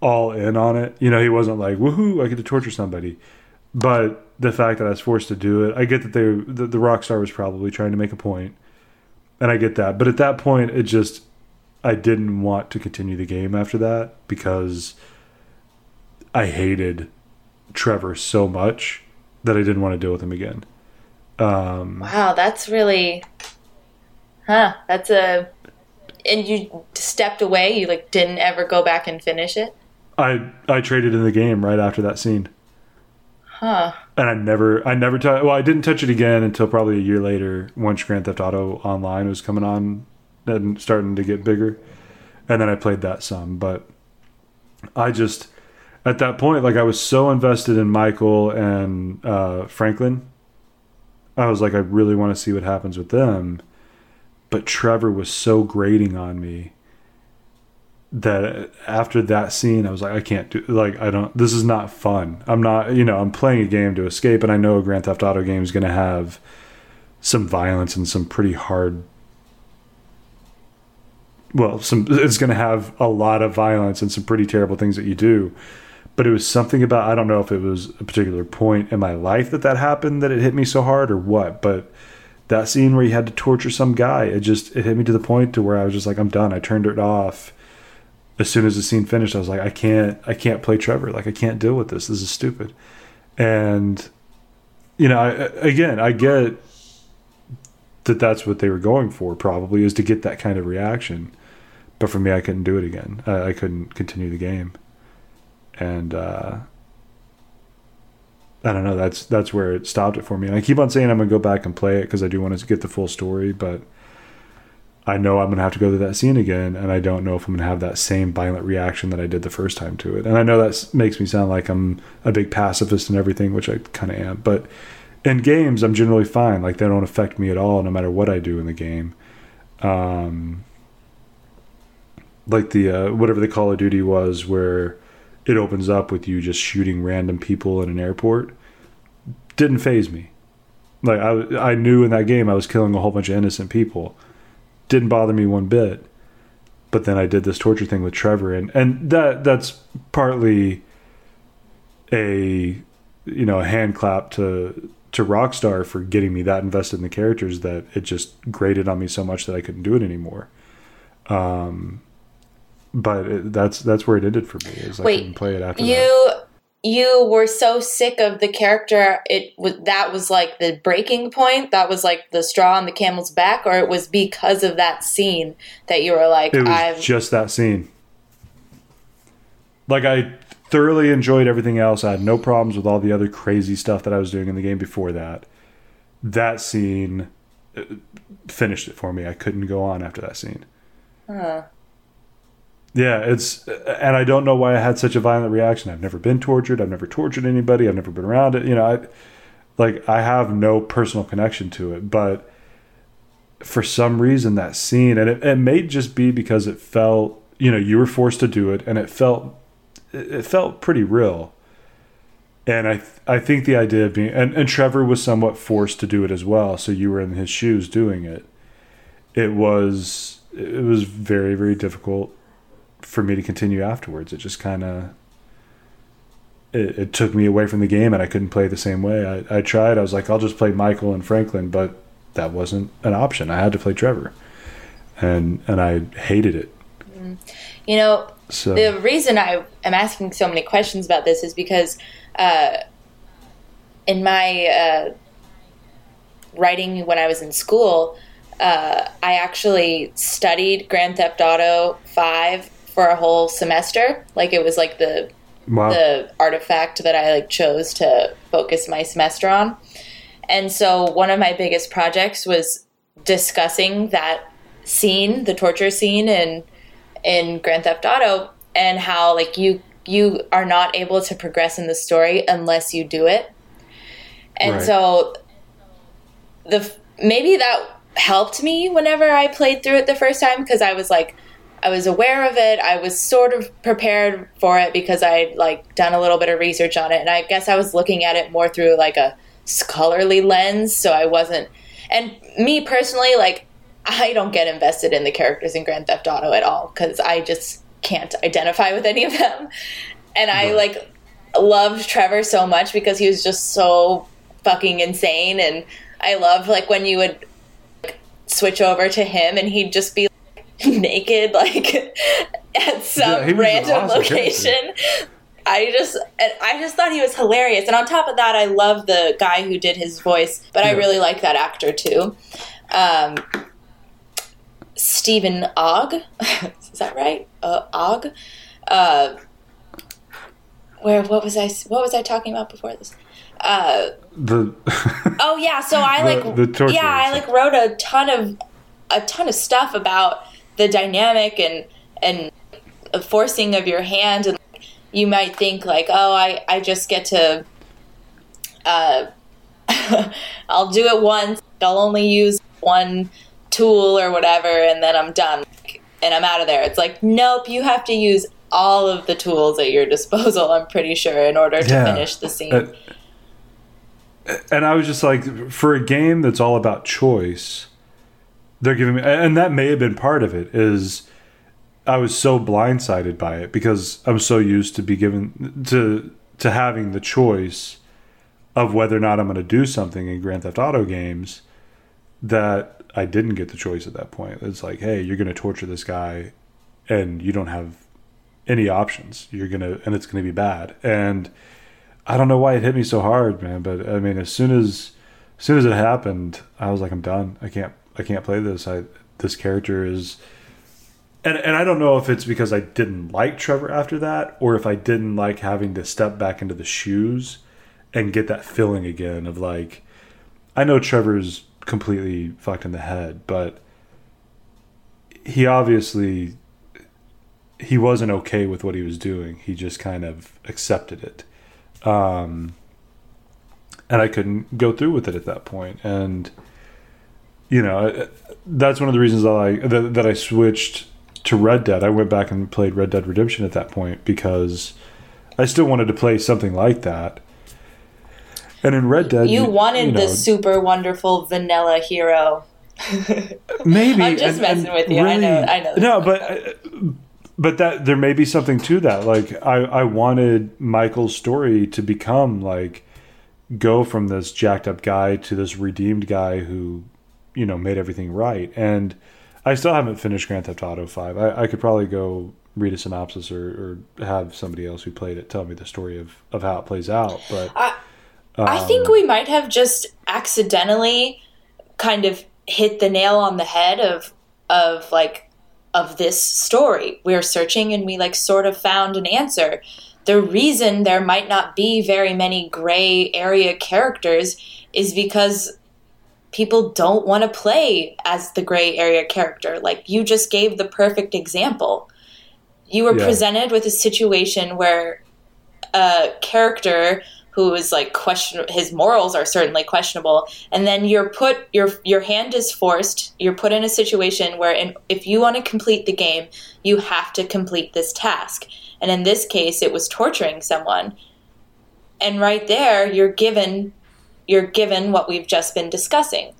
all in on it. You know, he wasn't like woohoo, I get to torture somebody. But the fact that I was forced to do it, I get that they the, the Rockstar was probably trying to make a point, and I get that. But at that point, it just I didn't want to continue the game after that because I hated Trevor so much that I didn't want to deal with him again. Um, Wow, that's really Huh? That's a. And you stepped away. You like didn't ever go back and finish it. I I traded in the game right after that scene. Huh. And I never I never touched. Well, I didn't touch it again until probably a year later, once Grand Theft Auto Online was coming on and starting to get bigger, and then I played that some. But I just at that point, like I was so invested in Michael and uh, Franklin. I was like, I really want to see what happens with them. But Trevor was so grating on me that after that scene, I was like, I can't do like I don't. This is not fun. I'm not. You know, I'm playing a game to escape, and I know a Grand Theft Auto game is going to have some violence and some pretty hard. Well, some it's going to have a lot of violence and some pretty terrible things that you do. But it was something about I don't know if it was a particular point in my life that that happened that it hit me so hard or what, but that scene where you had to torture some guy, it just it hit me to the point to where I was just like I'm done. I turned it off as soon as the scene finished, I was like, I can't, I can't play Trevor. Like, I can't deal with this. This is stupid. And, you know, I, again, I get that that's what they were going for, probably, is to get that kind of reaction. But for me, I couldn't do it again. I, I couldn't continue the game. And, uh, I don't know. That's that's where it stopped it for me. And I keep on saying I'm gonna go back and play it because I do want to get the full story, but I know I'm to have to go through that scene again, and I don't know if I'm to have that same violent reaction that I did the first time to it. And I know that makes me sound like I'm a big pacifist and everything, which I kind of am. But in games, I'm generally fine. Like they don't affect me at all, no matter what I do in the game. Um, like the uh, whatever the Call of Duty was, where it opens up with you just shooting random people in an airport, didn't faze me. Like I, I knew in that game I was killing a whole bunch of innocent people didn't bother me one bit. But then I did this torture thing with Trevor, and and that that's partly a you know a hand clap to to Rockstar for getting me that invested in the characters that it just grated on me so much that I couldn't do it anymore. Um, but it, that's that's where it ended for me. Is Wait, I couldn't play it after you that. you were so sick of the character it was that was like the breaking point? That was like the straw on the camel's back? Or it was because of that scene that you were like it was i've just that scene. Like i thoroughly enjoyed everything else. I had no problems with all the other crazy stuff that i was doing in the game before that. That scene uh, finished it for me. I couldn't go on after that scene. Huh. Yeah, it's and I don't know why I had such a violent reaction. I've never been tortured. I've never tortured anybody. I've never been around it. You know, I like I have no personal connection to it, but for some reason that scene and it, it may just be because it felt you know you were forced to do it and it felt it felt pretty real and i i think the idea of being and, and trevor was somewhat forced to do it as well so you were in his shoes doing it it was it was very very difficult for me to continue afterwards. It just kind of it, it, took me away from the game, and I couldn't play the same way. I, I tried. I was like, I'll just play Michael and Franklin, but that wasn't an option. I had to play Trevor, and and I hated it. You know, so. the reason I am asking so many questions about this is because uh, in my uh, writing when I was in school. Uh, I actually studied Grand Theft Auto 5 for a whole semester. Like it was like the wow. the artifact that I like chose to focus my semester on. And so one of my biggest projects was discussing that scene, the torture scene in in Grand Theft Auto and how like you you are not able to progress in the story unless you do it. And right. so the maybe that helped me whenever I played through it the first time because I was like I was aware of it. I was sort of prepared for it because I'd like done a little bit of research on it, and I guess I was looking at it more through like a scholarly lens. So I wasn't, and me personally, like I don't get invested in the characters in Grand Theft Auto at all because I just can't identify with any of them. And I like loved Trevor so much because he was just so fucking insane, and I loved like when you would switch over to him and he'd just be naked like at some yeah, random awesome location. Character. I just I just thought he was hilarious. And on top of that, I love the guy who did his voice, but yeah. I really like that actor too. Um, Steven Ogg. Is that right? Uh, Ogg. Uh, where what was I what was I talking about before this? Uh, the oh yeah, so I The- like the yeah I like wrote a ton of a ton of stuff about the dynamic and and forcing of your hand and you might think like oh I I just get to uh I'll do it once I'll only use one tool or whatever and then I'm done and I'm out of there. It's like nope, you have to use all of the tools at your disposal. I'm pretty sure in order to Yeah. finish the scene. Uh, and I was just like, for a game that's all about choice, they're giving me, and that may have been part of it. Is I was so blindsided by it because I'm so used to be given to to having the choice of whether or not I'm going to do something in Grand Theft Auto games that I didn't get the choice at that point. It's like, hey, you're going to torture this guy, and you don't have any options. You're gonna, and it's going to be bad. And I don't know why it hit me so hard, man. But I mean, as soon as, as soon as it happened, I was like, I'm done. I can't, I can't play this. I, this character is, and and I don't know if it's because I didn't like Trevor after that, or if I didn't like having to step back into the shoes and get that feeling again of like, I know Trevor's completely fucked in the head, but he obviously he wasn't okay with what he was doing. He just kind of accepted it um, and I couldn't go through with it at that point. And you know, that's one of the reasons that I that, that I switched to Red Dead. I went back and played Red Dead Redemption at that point because I still wanted to play something like that. And in Red Dead, You wanted you know, the super wonderful vanilla hero. maybe I'm just and- and messing with you. I know- I know. No, but uh, but that there may be something to that. Like I I wanted Michael's story to become like go from this jacked up guy to this redeemed guy who you know made everything right. And I still haven't finished Grand Theft Auto Five. I, I could probably go read a synopsis or, or have somebody else who played it tell me the story of of how it plays out. But I, I think um, we might have just accidentally kind of hit the nail on the head of of like of this story. We're searching and we like sort of found an answer. The reason there might not be very many gray area characters is because people don't want to play as the gray area character. Like you just gave the perfect example. You were Yeah. presented with a situation where a character who is like question his morals are certainly questionable and then you're put your your hand is forced you're put in a situation where in, if you want to complete the game you have to complete this task and in this case it was torturing someone and right there you're given you're given what we've just been discussing.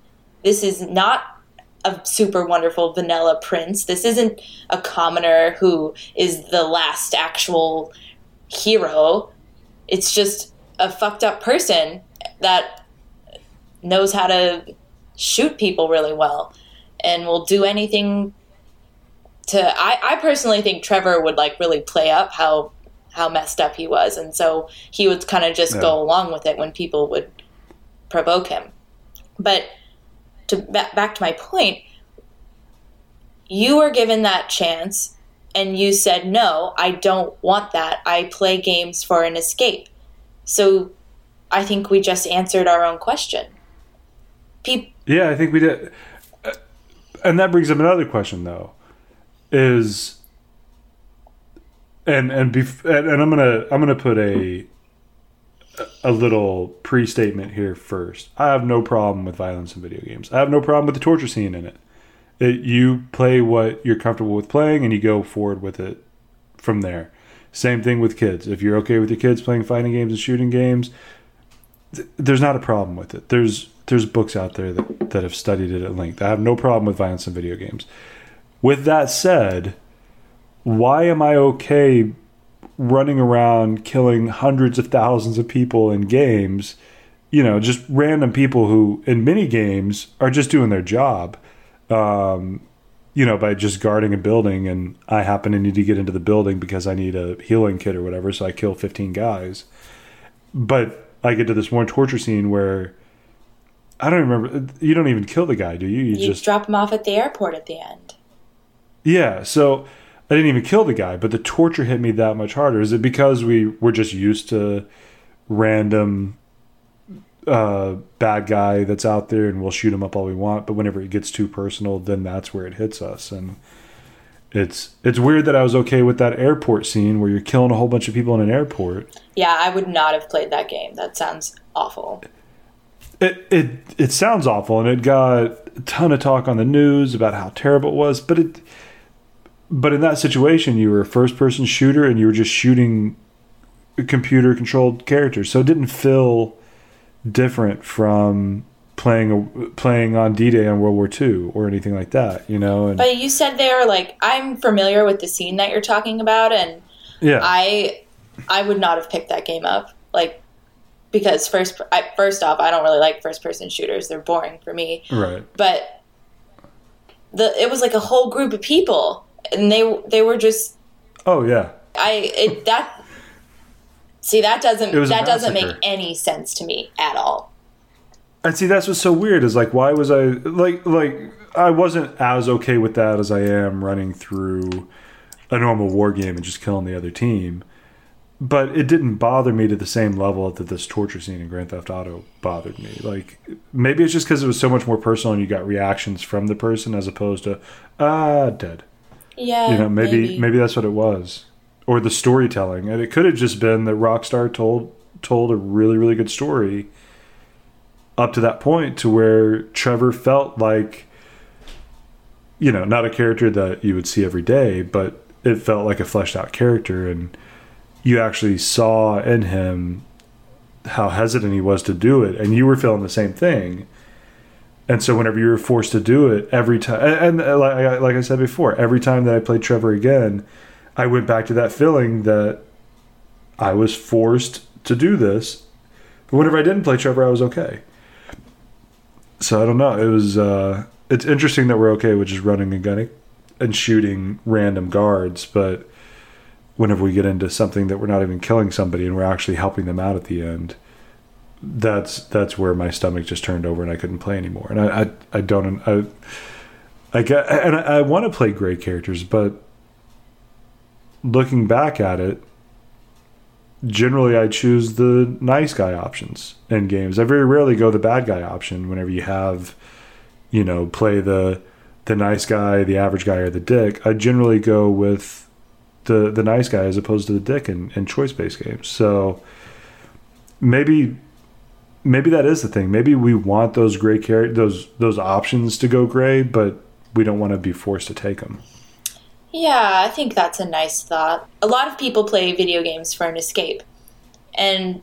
This is not a super wonderful vanilla prince. This isn't a commoner who is the last actual hero. It's just a fucked up person that knows how to shoot people really well and will do anything to I, I personally think Trevor would like really play up how how messed up he was. And so he would kind of just Yeah. go along with it when people would provoke him. But to back to my point you were given that chance and you said no i don't want that. I play games for an escape. So i think we just answered our own question. Peop- Yeah, I think we did. Uh, And that brings up another question, though, is and and bef- and I'm gonna I'm gonna put a a little pre-statement here first. I have no problem with violence in video games. I have no problem with the torture scene in it. it. You play what you're comfortable with playing, and you go forward with it from there. Same thing with kids. If you're okay with your kids playing fighting games and shooting games, th- there's not a problem with it. There's there's books out there that, that have studied it at length. I have no problem with violence in video games. With that said, why am I okay running around killing hundreds of thousands of people in games? You know, just random people who in mini games are just doing their job. Um, you know, by just guarding a building, and I happen to need to get into the building because I need a healing kit or whatever, so I kill 15 guys. But I get to this one torture scene where I don't remember. You don't even kill the guy, do you? You, you just drop him off at the airport at the end Yeah, so I didn't even kill the guy, but the torture hit me that much harder. Is it because we were just used to random uh, bad guy that's out there and we'll shoot him up all we want, but whenever it gets too personal, then that's where it hits us. And it's it's weird that I was okay with that airport scene where you're killing a whole bunch of people in an airport. Yeah, I would not have played that game. That sounds awful. It it it sounds awful, and it got a ton of talk on the news about how terrible it was. But it but in that situation, you were a first person shooter, and you were just shooting computer controlled characters, so it didn't feel different from playing playing on D Day on World War II or anything like that, you know. And, but you said there, like I'm familiar with the scene that you're talking about, and yeah, I I would not have picked that game up, like because first I, first off, I don't really like first person shooters; they're boring for me. Right. But the it was like a whole group of people, and they they were just. Oh yeah. I it that. See that doesn't that doesn't make any sense to me at all. And see, that's what's so weird is like, why was I like, like, I wasn't as okay with that as I am running through a normal war game and just killing the other team. But it didn't bother me to the same level that this torture scene in Grand Theft Auto bothered me. Like, maybe it's just because it was so much more personal and you got reactions from the person as opposed to, ah, dead. Yeah. You know, maybe, maybe, maybe that's what it was. Or the storytelling. And it could have just been that Rockstar told told a really, really good story up to that point to where Trevor felt like you know, not a character that you would see every day, but it felt like a fleshed out character and you actually saw in him how hesitant he was to do it and you were feeling the same thing. And so whenever you were forced to do it every time and, and like, like I said before, every time that I played Trevor again, I went back to that feeling that I was forced to do this. But whenever I didn't play Trevor, I was okay so I don't know. It was uh, it's interesting that we're okay with just running and gunning and shooting random guards, but whenever we get into something that we're not even killing somebody and we're actually helping them out at the end, that's that's where my stomach just turned over and I couldn't play anymore. And I I, I don't I I get and I, I want to play great characters, but looking back at it, generally I choose the nice guy options in games. I very rarely go the bad guy option whenever you have, you know, play the the nice guy, the average guy, or the dick. I generally go with the the nice guy as opposed to the dick in, in choice based games. So maybe maybe that is the thing. Maybe we want those gray char- those those options to go gray, but we don't want to be forced to take them. Yeah, I think that's a nice thought. A lot of people play video games for an escape. And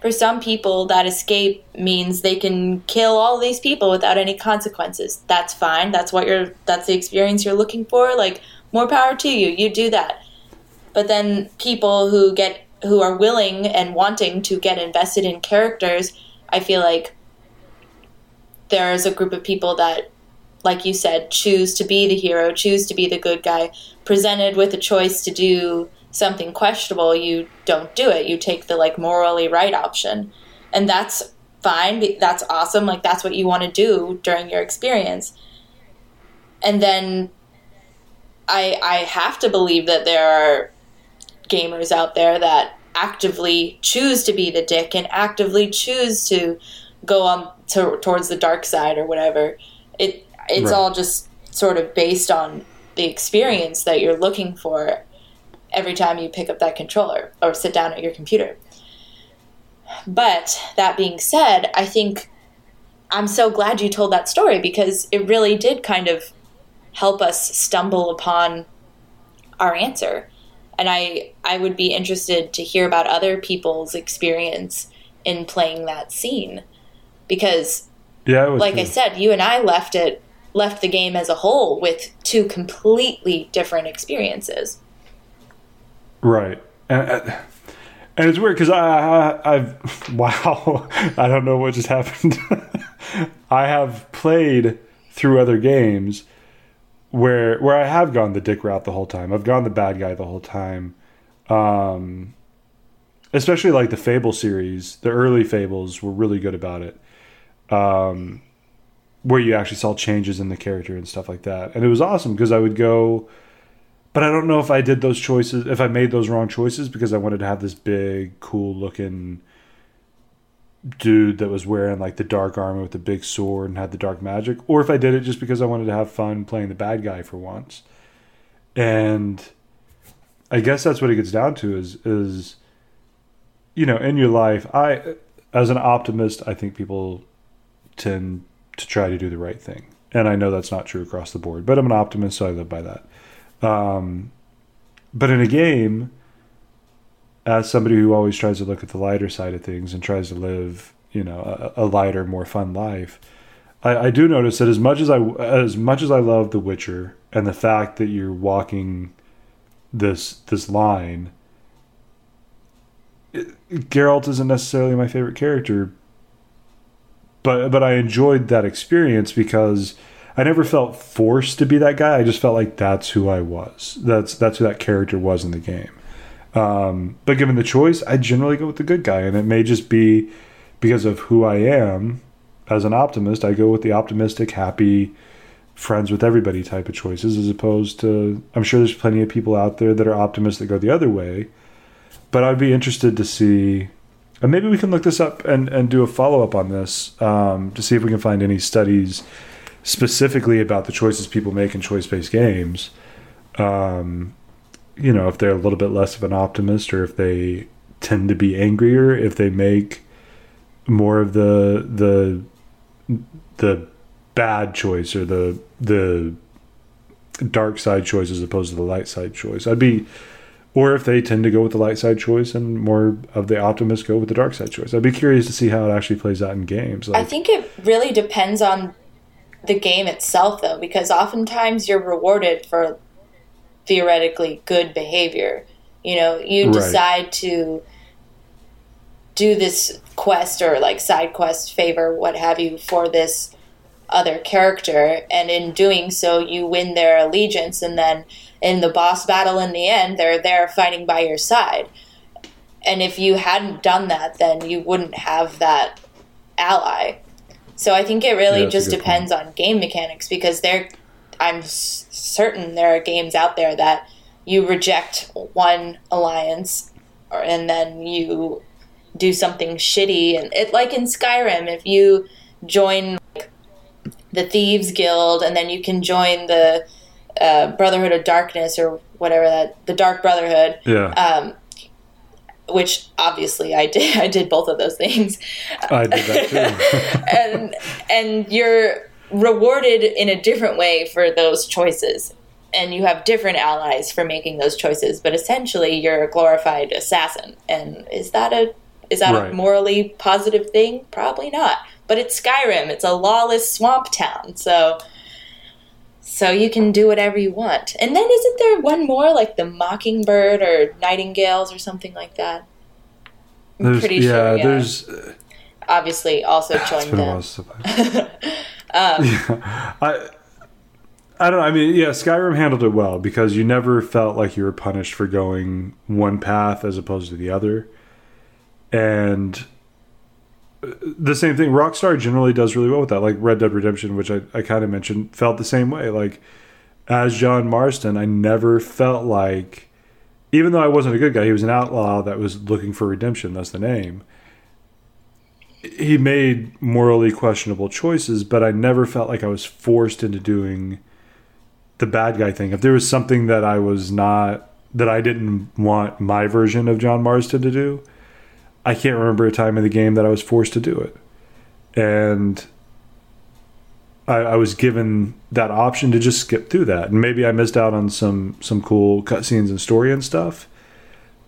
for some people, that escape means they can kill all these people without any consequences. That's fine. That's what you're that's the experience you're looking for. Like more power to you. You do that. But then people who get who are willing and wanting to get invested in characters, I feel like there's a group of people that like you said, choose to be the hero, choose to be the good guy, presented with a choice to do something questionable, you don't do it. You take the like morally right option. And that's fine. That's awesome. Like that's what you want to do during your experience. And then I I have to believe that there are gamers out there that actively choose to be the dick and actively choose to go on to, towards the dark side or whatever. It it's right. all just sort of based on the experience that you're looking for every time you pick up that controller or sit down at your computer. But that being said, I think I'm so glad you told that story because it really did kind of help us stumble upon our answer. And I I would be interested to hear about other people's experience in playing that scene because yeah, like I said, you and I left it left the game as a whole with two completely different experiences. Right. And, and it's weird because I, I, have wow, I don't know what just happened. I have played through other games where where I have gone the dick route the whole time. I've gone the bad guy the whole time. Um, especially like the Fable series, the early Fables were really good about it. Um, where you actually saw changes in the character and stuff like that. And it was awesome because I would go, but I don't know if I did those choices, if I made those wrong choices because I wanted to have this big, cool looking dude that was wearing like the dark armor with the big sword and had the dark magic, or if I did it just because I wanted to have fun playing the bad guy for once. And I guess that's what it gets down to is is you know, in your life, I as an optimist, I think people tend to try to do the right thing. And I know that's not true across the board, but I'm an optimist, so I live by that. Um, but in a game, as somebody who always tries to look at the lighter side of things and tries to live, you know, a, a lighter, more fun life, I, I, do notice that as much as I as much as I love The Witcher and the fact that you're walking this this line, it, Geralt isn't necessarily my favorite character, but but I enjoyed that experience because I never felt forced to be that guy. I just felt like that's who I was. That's that's who that character was in the game. Um, but given the choice, I generally go with the good guy, and it may just be because of who I am as an optimist. I go with the optimistic, happy, friends with everybody type of choices, as opposed to I'm sure there's plenty of people out there that are optimists that go the other way. But I'd be interested to see and maybe we can look this up and, and do a follow up on this um, to see if we can find any studies specifically about the choices people make in choice based games. Um, you know, if they're a little bit less of an optimist or if they tend to be angrier, if they make more of the the the bad choice or the the dark side choice as opposed to the light side choice. I'd be or if they tend to go with the light side choice and more of the optimists go with the dark side choice. I'd be curious to see how it actually plays out in games. Like, I think it really depends on the game itself, though, because oftentimes you're rewarded for theoretically good behavior. You know, you decide right. to do this quest or like side quest favor, what have you, for this other character, and in doing so, you win their allegiance, and then in the boss battle in the end, they're there fighting by your side. And if you hadn't done that, then you wouldn't have that ally. So I think it really yeah, just depends point. on game mechanics because there, I'm certain there are games out there that you reject one alliance, or, and then you do something shitty. And it like in Skyrim, if you join like, the thieves guild, and then you can join the uh, Brotherhood of Darkness or whatever that the Dark Brotherhood. Yeah. Um, which obviously I did. I did both of those things. I did that too. and and you're rewarded in a different way for those choices. And you have different allies for making those choices, but essentially you're a glorified assassin. And is that a is that right. a morally positive thing? Probably not. But it's Skyrim. It's a lawless swamp town. So so you can do whatever you want. And then isn't there one more like the mockingbird or nightingales or something like that? I'm there's, pretty yeah, sure. Yeah, there's uh, obviously also joined them. um, yeah, I I don't know. I mean, yeah, Skyrim handled it well because you never felt like you were punished for going one path as opposed to the other. And the same thing. Rockstar generally does really well with that. Like Red Dead Redemption, which I, I kind of mentioned, felt the same way. Like as John Marston, I never felt like, even though I wasn't a good guy, he was an outlaw that was looking for redemption. That's the name. He made morally questionable choices, but I never felt like I was forced into doing the bad guy thing. If there was something that I was not, that I didn't want my version of John Marston to do, I can't remember a time in the game that I was forced to do it. And I, I, was given that option to just skip through that. And maybe I missed out on some some cool cutscenes and story and stuff,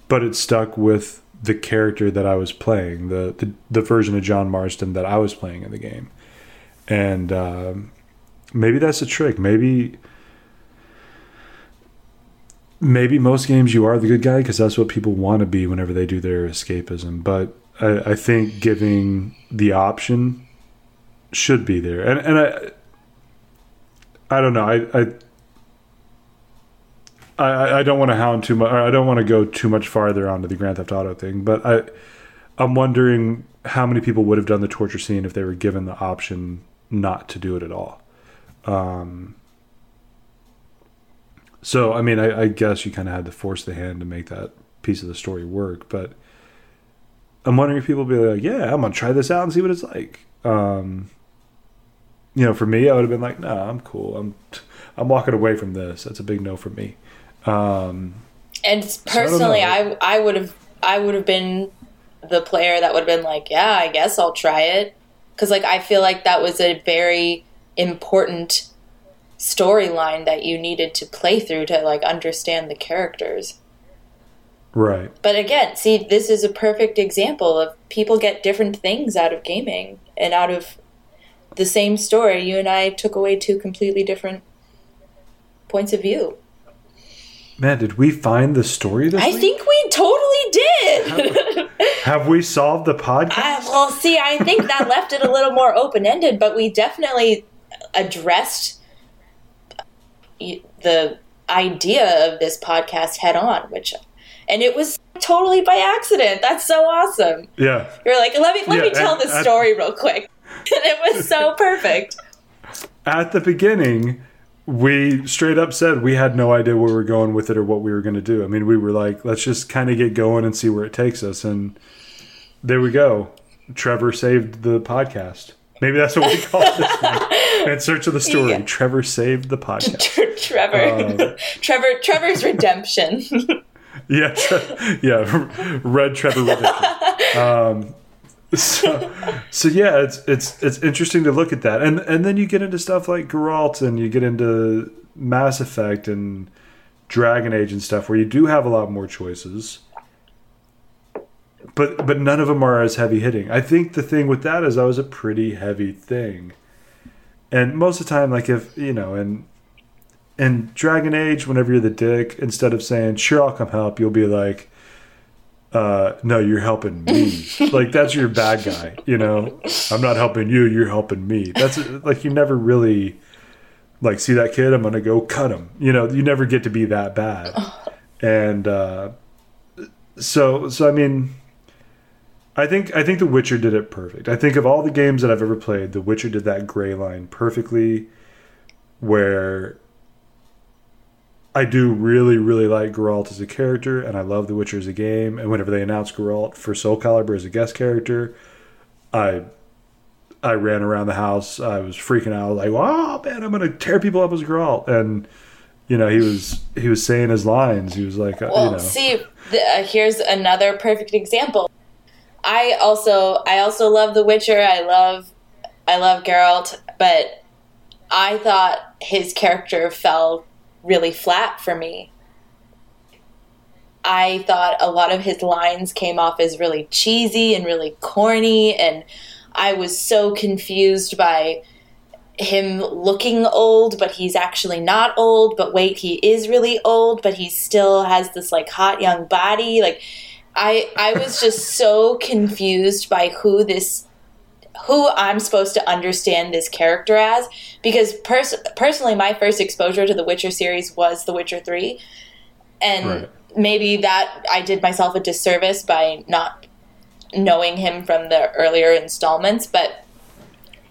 but it stuck with the character that I was playing, the the, the version of John Marston that I was playing in the game. And um, maybe that's a trick. Maybe maybe most games you are the good guy because that's what people want to be whenever they do their escapism. But I, I, think giving the option should be there, and and I I don't know I. I I, I don't want to hound too much. I don't want to go too much farther onto the Grand Theft Auto thing, but I, I'm wondering how many people would have done the torture scene if they were given the option not to do it at all. Um, so, I mean, I, I guess you kind of had to force the hand to make that piece of the story work, but I'm wondering if people will be like, yeah, I'm gonna try this out and see what it's like. Um, you know, for me, I would have been like, no, I'm cool. I'm I'm walking away from this. That's a big no for me. Um, and personally, so I, I I would have I would have been the player that would have been like, yeah, I guess I'll try it because like I feel like that was a very important storyline that you needed to play through to like understand the characters. Right. But again, see, this is a perfect example of people get different things out of gaming and out of the same story. You and I took away two completely different points of view. Man, did we find the story this week? I week? think we totally did. Have we solved the podcast? I, well, see, I think that left it a little more open ended, but we definitely addressed the idea of this podcast head on, which and it was totally by accident. That's so awesome. Yeah. You're like, let me let yeah, me tell the story real quick. And it was so perfect. At the beginning, we straight up said we had no idea where we were going with it or what we were going to do. I mean, we were like, let's just kind of get going and see where it takes us. And there we go. Trevor saved the podcast. Maybe that's what we call this one. In search of the story, yeah. Trevor saved the podcast. Trevor, um, Trevor, Trevor's redemption. yeah, tre- yeah, Red Trevor redemption. Um, so, so yeah, it's it's it's interesting to look at that, and and then you get into stuff like Geralt, and you get into Mass Effect and Dragon Age and stuff, where you do have a lot more choices, but but none of them are as heavy hitting. I think the thing with that is that was a pretty heavy thing, and most of the time, like if you know, and in Dragon Age, whenever you're the dick, instead of saying "Sure, I'll come help," you'll be like uh, no, you're helping me. like that's your bad guy. You know, I'm not helping you. You're helping me. That's like you never really like see that kid. I'm gonna go cut him. You know, you never get to be that bad. And uh, so, so I mean, I think I think The Witcher did it perfect. I think of all the games that I've ever played, The Witcher did that gray line perfectly, where I do really, really like Geralt as a character, and I love The Witcher as a game. And whenever they announced Geralt for Soul Calibur as a guest character, I I ran around the house. I was freaking out, like, "Wow, man, I'm gonna tear people up as Geralt!" And you know, he was he was saying his lines. He was like, uh, well, you know. see, the, uh, here's another perfect example. I also I also love The Witcher. I love I love Geralt, but I thought his character fell really flat for me. I thought a lot of his lines came off as really cheesy and really corny, and I was so confused by him looking old, but he's actually not old. But wait, he is really old, but he still has this like hot young body. Like, I I was just so confused by who this who I'm supposed to understand this character as because pers- personally my first exposure to the Witcher series was The Witcher 3 and right. maybe that I did myself a disservice by not knowing him from the earlier installments but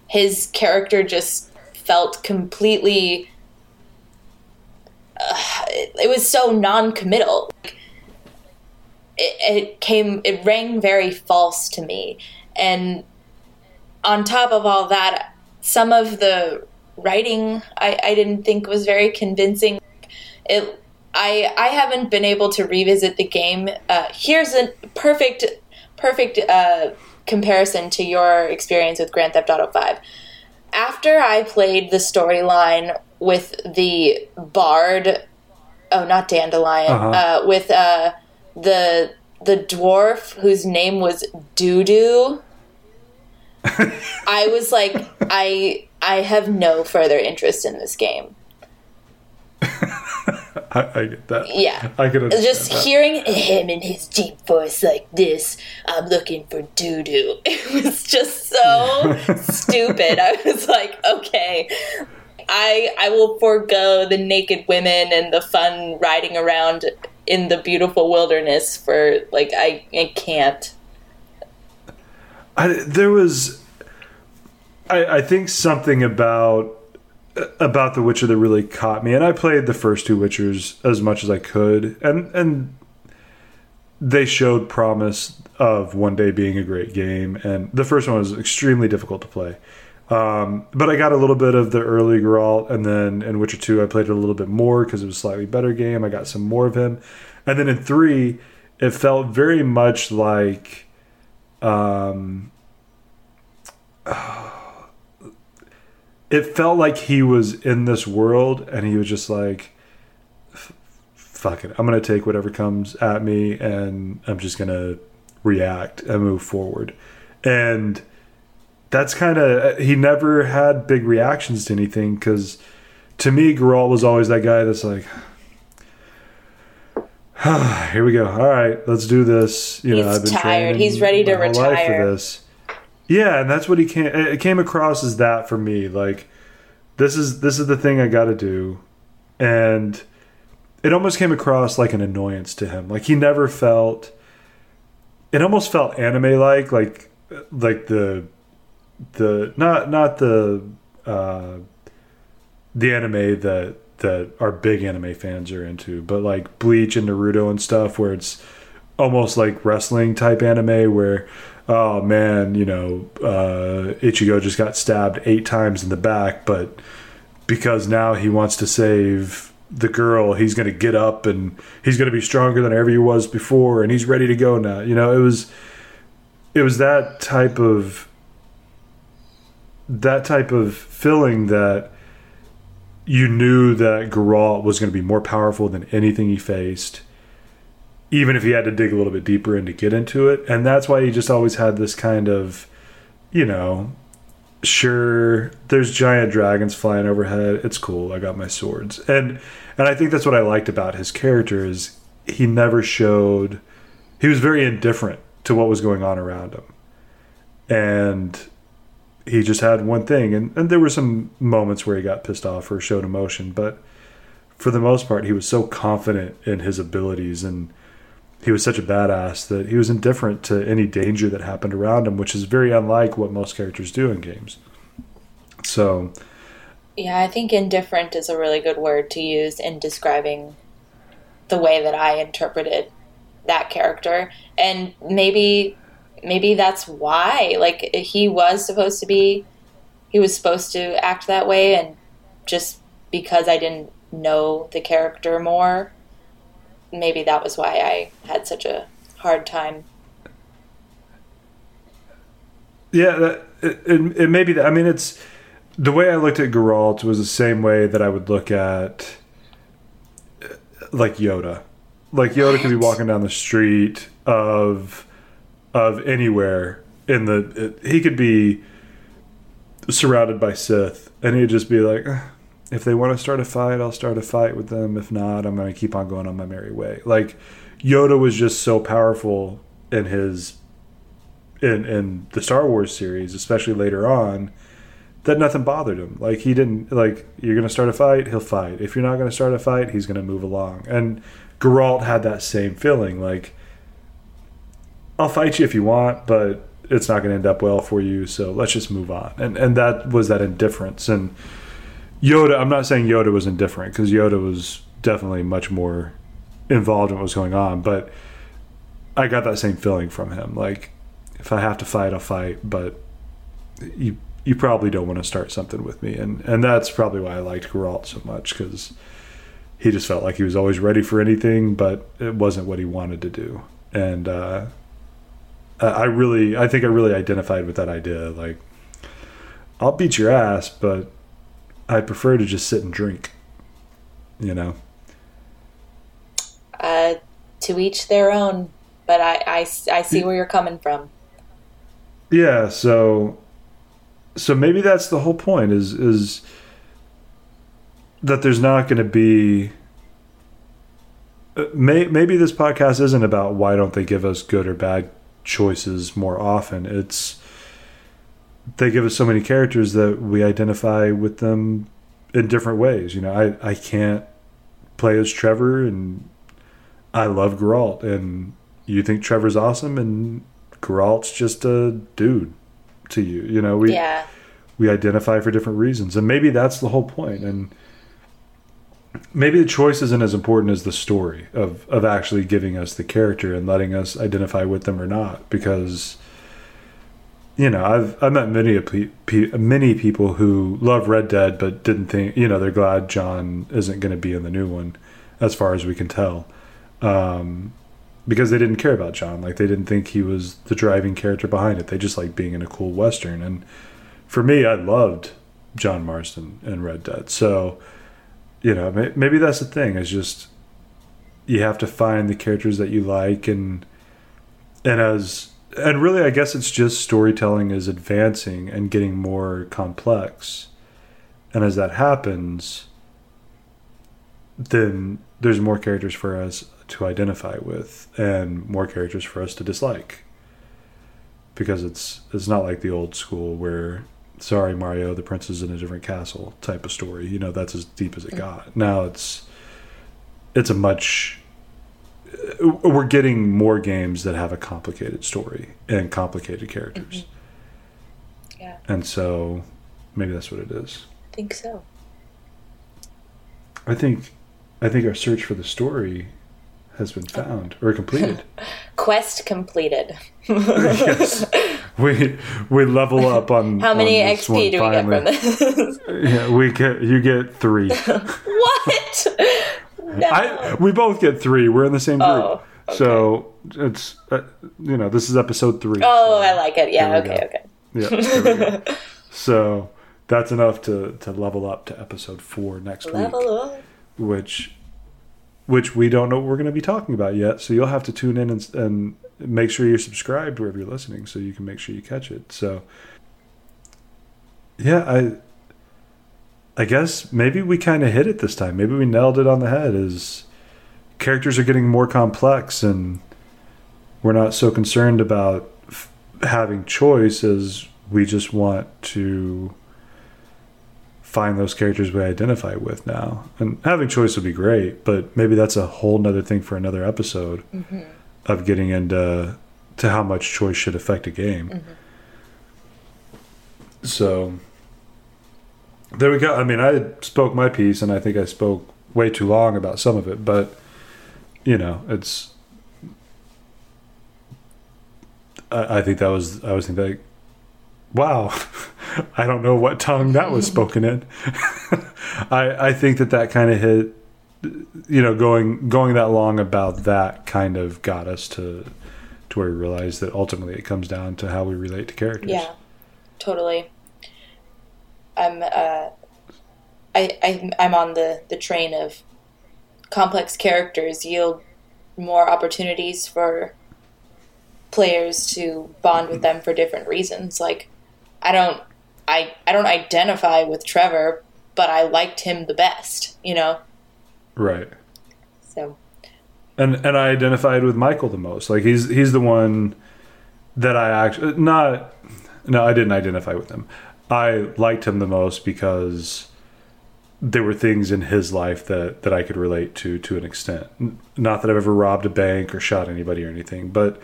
his character just felt completely uh, it, it, was so non-committal. It, it came it rang very false to me. And on top of all that, some of the writing I, I didn't think was very convincing. It I I haven't been able to revisit the game. Uh, here's a perfect perfect uh, comparison to your experience with Grand Theft Auto Five. After I played the storyline with the bard, oh not dandelion, uh-huh. uh, with uh, the the dwarf whose name was Dudu I was like, I I have no further interest in this game. I, I, get that. Yeah, I can just that. hearing him in his deep voice like this. I'm looking for doo doo. It was just so stupid. I was like, okay, I I will forego the naked women and the fun riding around in the beautiful wilderness for like I I can't. I, there was I, I think something about about The Witcher that really caught me, and I played the first two Witchers as much as I could, and and they showed promise of one day being a great game. And the first one was extremely difficult to play, um, but I got a little bit of the early Geralt, and then in Witcher Two I played it a little bit more because it was a slightly better game. I got some more of him, and then in three it felt very much like. Um, it felt like he was in this world and he was just like fuck it. I'm gonna take whatever comes at me and i'm just gonna react and move forward. And that's kind of he never had big reactions to anything because to me Geralt was always that guy that's like here we go. All right let's do this. You he's know i've been tired. he's ready to retire for this yeah, and that's what he came. It came across as that for me. Like, this is this is the thing I got to do, and it almost came across like an annoyance to him. Like he never felt. It almost felt anime like, like like the the not not the uh, the anime that that our big anime fans are into, but like Bleach and Naruto and stuff, where it's almost like wrestling type anime where oh man, you know, uh, Ichigo just got stabbed eight times in the back, but because now he wants to save the girl, he's going to get up and he's going to be stronger than ever he was before, and he's ready to go now. You know, it was it was that type of that type of feeling that you knew that Geralt was going to be more powerful than anything he faced even if he had to dig a little bit deeper in to get into it. And that's why he just always had this kind of, you know, sure, there's giant dragons flying overhead. It's cool. I got my swords. And and I think that's what I liked about his character is he never showed he was very indifferent to what was going on around him. And he just had one thing and, and there were some moments where he got pissed off or showed emotion, but for the most part he was so confident in his abilities and he was such a badass that he was indifferent to any danger that happened around him, which is very unlike what most characters do in games. So, yeah, I think indifferent is a really good word to use in describing the way that I interpreted that character, and maybe maybe that's why like he was supposed to be he was supposed to act that way and just because I didn't know the character more maybe that was why I had such a hard time. Yeah, that, it, it, it may be that. I mean, it's the way I looked at Geralt was the same way that I would look at like Yoda. Like Yoda could be walking down the street of of anywhere in the. It, he could be surrounded by Sith, and he'd just be like, if they want to start a fight, I'll start a fight with them. If not, I'm going to keep on going on my merry way. Like Yoda was just so powerful in his in in the Star Wars series, especially later on, that nothing bothered him. Like he didn't like you're going to start a fight, he'll fight. If you're not going to start a fight, he's going to move along. And Geralt had that same feeling like I'll fight you if you want, but it's not going to end up well for you, so let's just move on. And and that was that indifference and Yoda, I'm not saying Yoda was indifferent because Yoda was definitely much more involved in what was going on, but I got that same feeling from him. Like, if I have to fight, I'll fight, but you you probably don't want to start something with me, and and that's probably why I liked Geralt so much because he just felt like he was always ready for anything, but it wasn't what he wanted to do, and uh, I really, I think I really identified with that idea. Like, I'll beat your ass, but I prefer to just sit and drink. You know. Uh, to each their own, but I, I, I see where you're coming from. Yeah, so so maybe that's the whole point is is that there's not going to be uh, may, maybe this podcast isn't about why don't they give us good or bad choices more often it's they give us so many characters that we identify with them in different ways. You know, I, I can't play as Trevor and I love Geralt and you think Trevor's awesome and Geralt's just a dude to you. You know, we yeah. we identify for different reasons, and maybe that's the whole point. And maybe the choice isn't as important as the story of of actually giving us the character and letting us identify with them or not, because you know, I've I've met many many people who love Red Dead but didn't think you know they're glad John isn't going to be in the new one, as far as we can tell, um, because they didn't care about John. Like they didn't think he was the driving character behind it. They just like being in a cool western. And for me, I loved John Marston in Red Dead. So, you know, maybe that's the thing. Is just you have to find the characters that you like and and as and really, I guess it's just storytelling is advancing and getting more complex. And as that happens, then there's more characters for us to identify with and more characters for us to dislike. Because it's it's not like the old school where sorry Mario, the prince is in a different castle type of story. You know, that's as deep as it mm. got. Now it's it's a much we're getting more games that have a complicated story and complicated characters. Mm-hmm. Yeah. And so maybe that's what it is. I think so. I think I think our search for the story has been oh. found or completed. Quest completed. yes. We we level up on How many on XP do we get from this? Yeah, we get you get 3. what? No. I we both get 3. We're in the same group. Oh, okay. So it's uh, you know, this is episode 3. oh, so- I like it. Yeah. Okay. Okay. Yeah. there we go. so that's enough to, to level up to episode four next week, Level up. which which we don't know what we're going to be talking about yet. So you'll have to tune in and, and make sure you're subscribed wherever you're listening, so you can make sure you catch it. So yeah, I I guess maybe we kind of hit it this time. Maybe we nailed it on the head. Is characters are getting more complex and we're not so concerned about f- having choice as we just want to find those characters we identify with now and having choice would be great but maybe that's a whole nother thing for another episode mm-hmm. of getting into to how much choice should affect a game mm-hmm. so there we go i mean i spoke my piece and i think i spoke way too long about some of it but you know it's I, I think that was I was thinking like, wow, I don't know what tongue that was spoken in. I I think that that kind of hit, you know, going going that long about that kind of got us to to where we realized that ultimately it comes down to how we relate to characters. Yeah. Totally. I'm. Uh, I, I I'm on the the train of complex characters yield more opportunities for players to bond with them for different reasons. Like, I don't, I, I don't identify with Trevor, but I liked him the best, you know. Right. So and and I identified with Michael the most. Like he's he's the one that I actually not no I didn't identify with him. I liked him the most because there were things in his life that that I could relate to to an extent. Not that I've ever robbed a bank or shot anybody or anything, but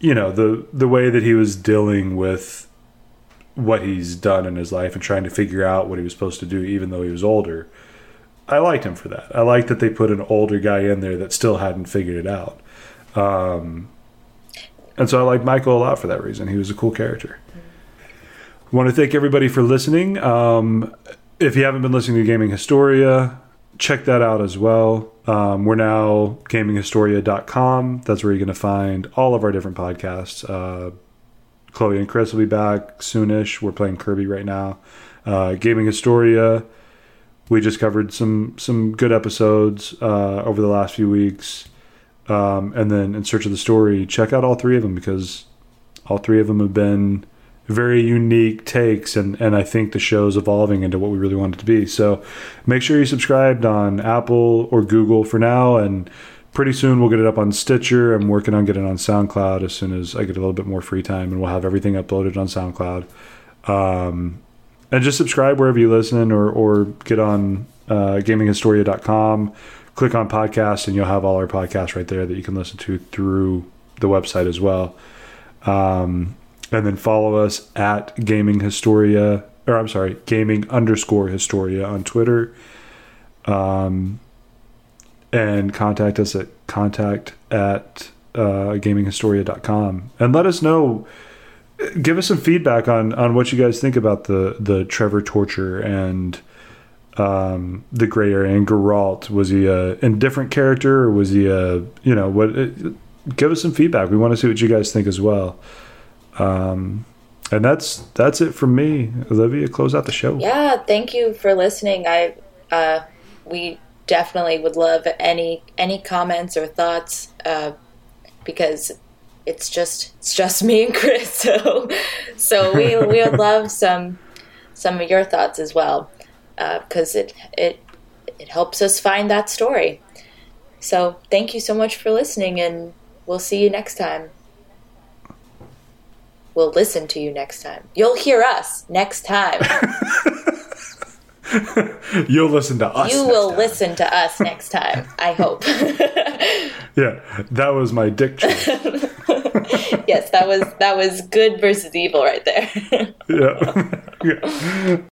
you know the the way that he was dealing with what he's done in his life and trying to figure out what he was supposed to do even though he was older I liked him for that. I liked that they put an older guy in there that still hadn't figured it out. Um, and so I liked Michael a lot for that reason. He was a cool character. Want to thank everybody for listening. Um, if you haven't been listening to Gaming Historia, check that out as well. Um, we're now gaminghistoria.com. That's where you're going to find all of our different podcasts. Uh, Chloe and Chris will be back soonish. We're playing Kirby right now. Uh, Gaming Historia we just covered some some good episodes uh, over the last few weeks um, and then in search of the story check out all three of them because all three of them have been very unique takes and, and i think the show's evolving into what we really want it to be. So make sure you subscribed on apple or google for now and pretty soon we'll get it up on stitcher. I'm working on getting it on soundcloud as soon as i get a little bit more free time and we'll have everything uploaded on soundcloud. Um, and just subscribe wherever you listen or, or get on uh, gaminghistoria.com click on podcast and you'll have all our podcasts right there that you can listen to through the website as well. Um, and then follow us at gaming historia or I'm sorry, gaming underscore Historia on Twitter. Um, and contact us at contact at uh, gaminghistoria.com and let us know give us some feedback on on what you guys think about the the Trevor torture and um, the gray area and Geralt. Was he a indifferent character or was he a you know what? give us some feedback. We want to see what you guys think as well. Um, and that's that's it from me. Olivia, close out the show. Yeah, thank you for listening. I uh, we definitely would love any any comments or thoughts uh, because it's just it's just me and Chris. So so we we would love some some of your thoughts as well because uh, it it it helps us find that story. So thank you so much for listening, and we'll see you next time. We'll listen to you next time. You'll hear us next time. You'll listen to us. You will time. listen to us next time. I hope. yeah, that was my dick yes, that was that was good versus evil right there. yeah. yeah.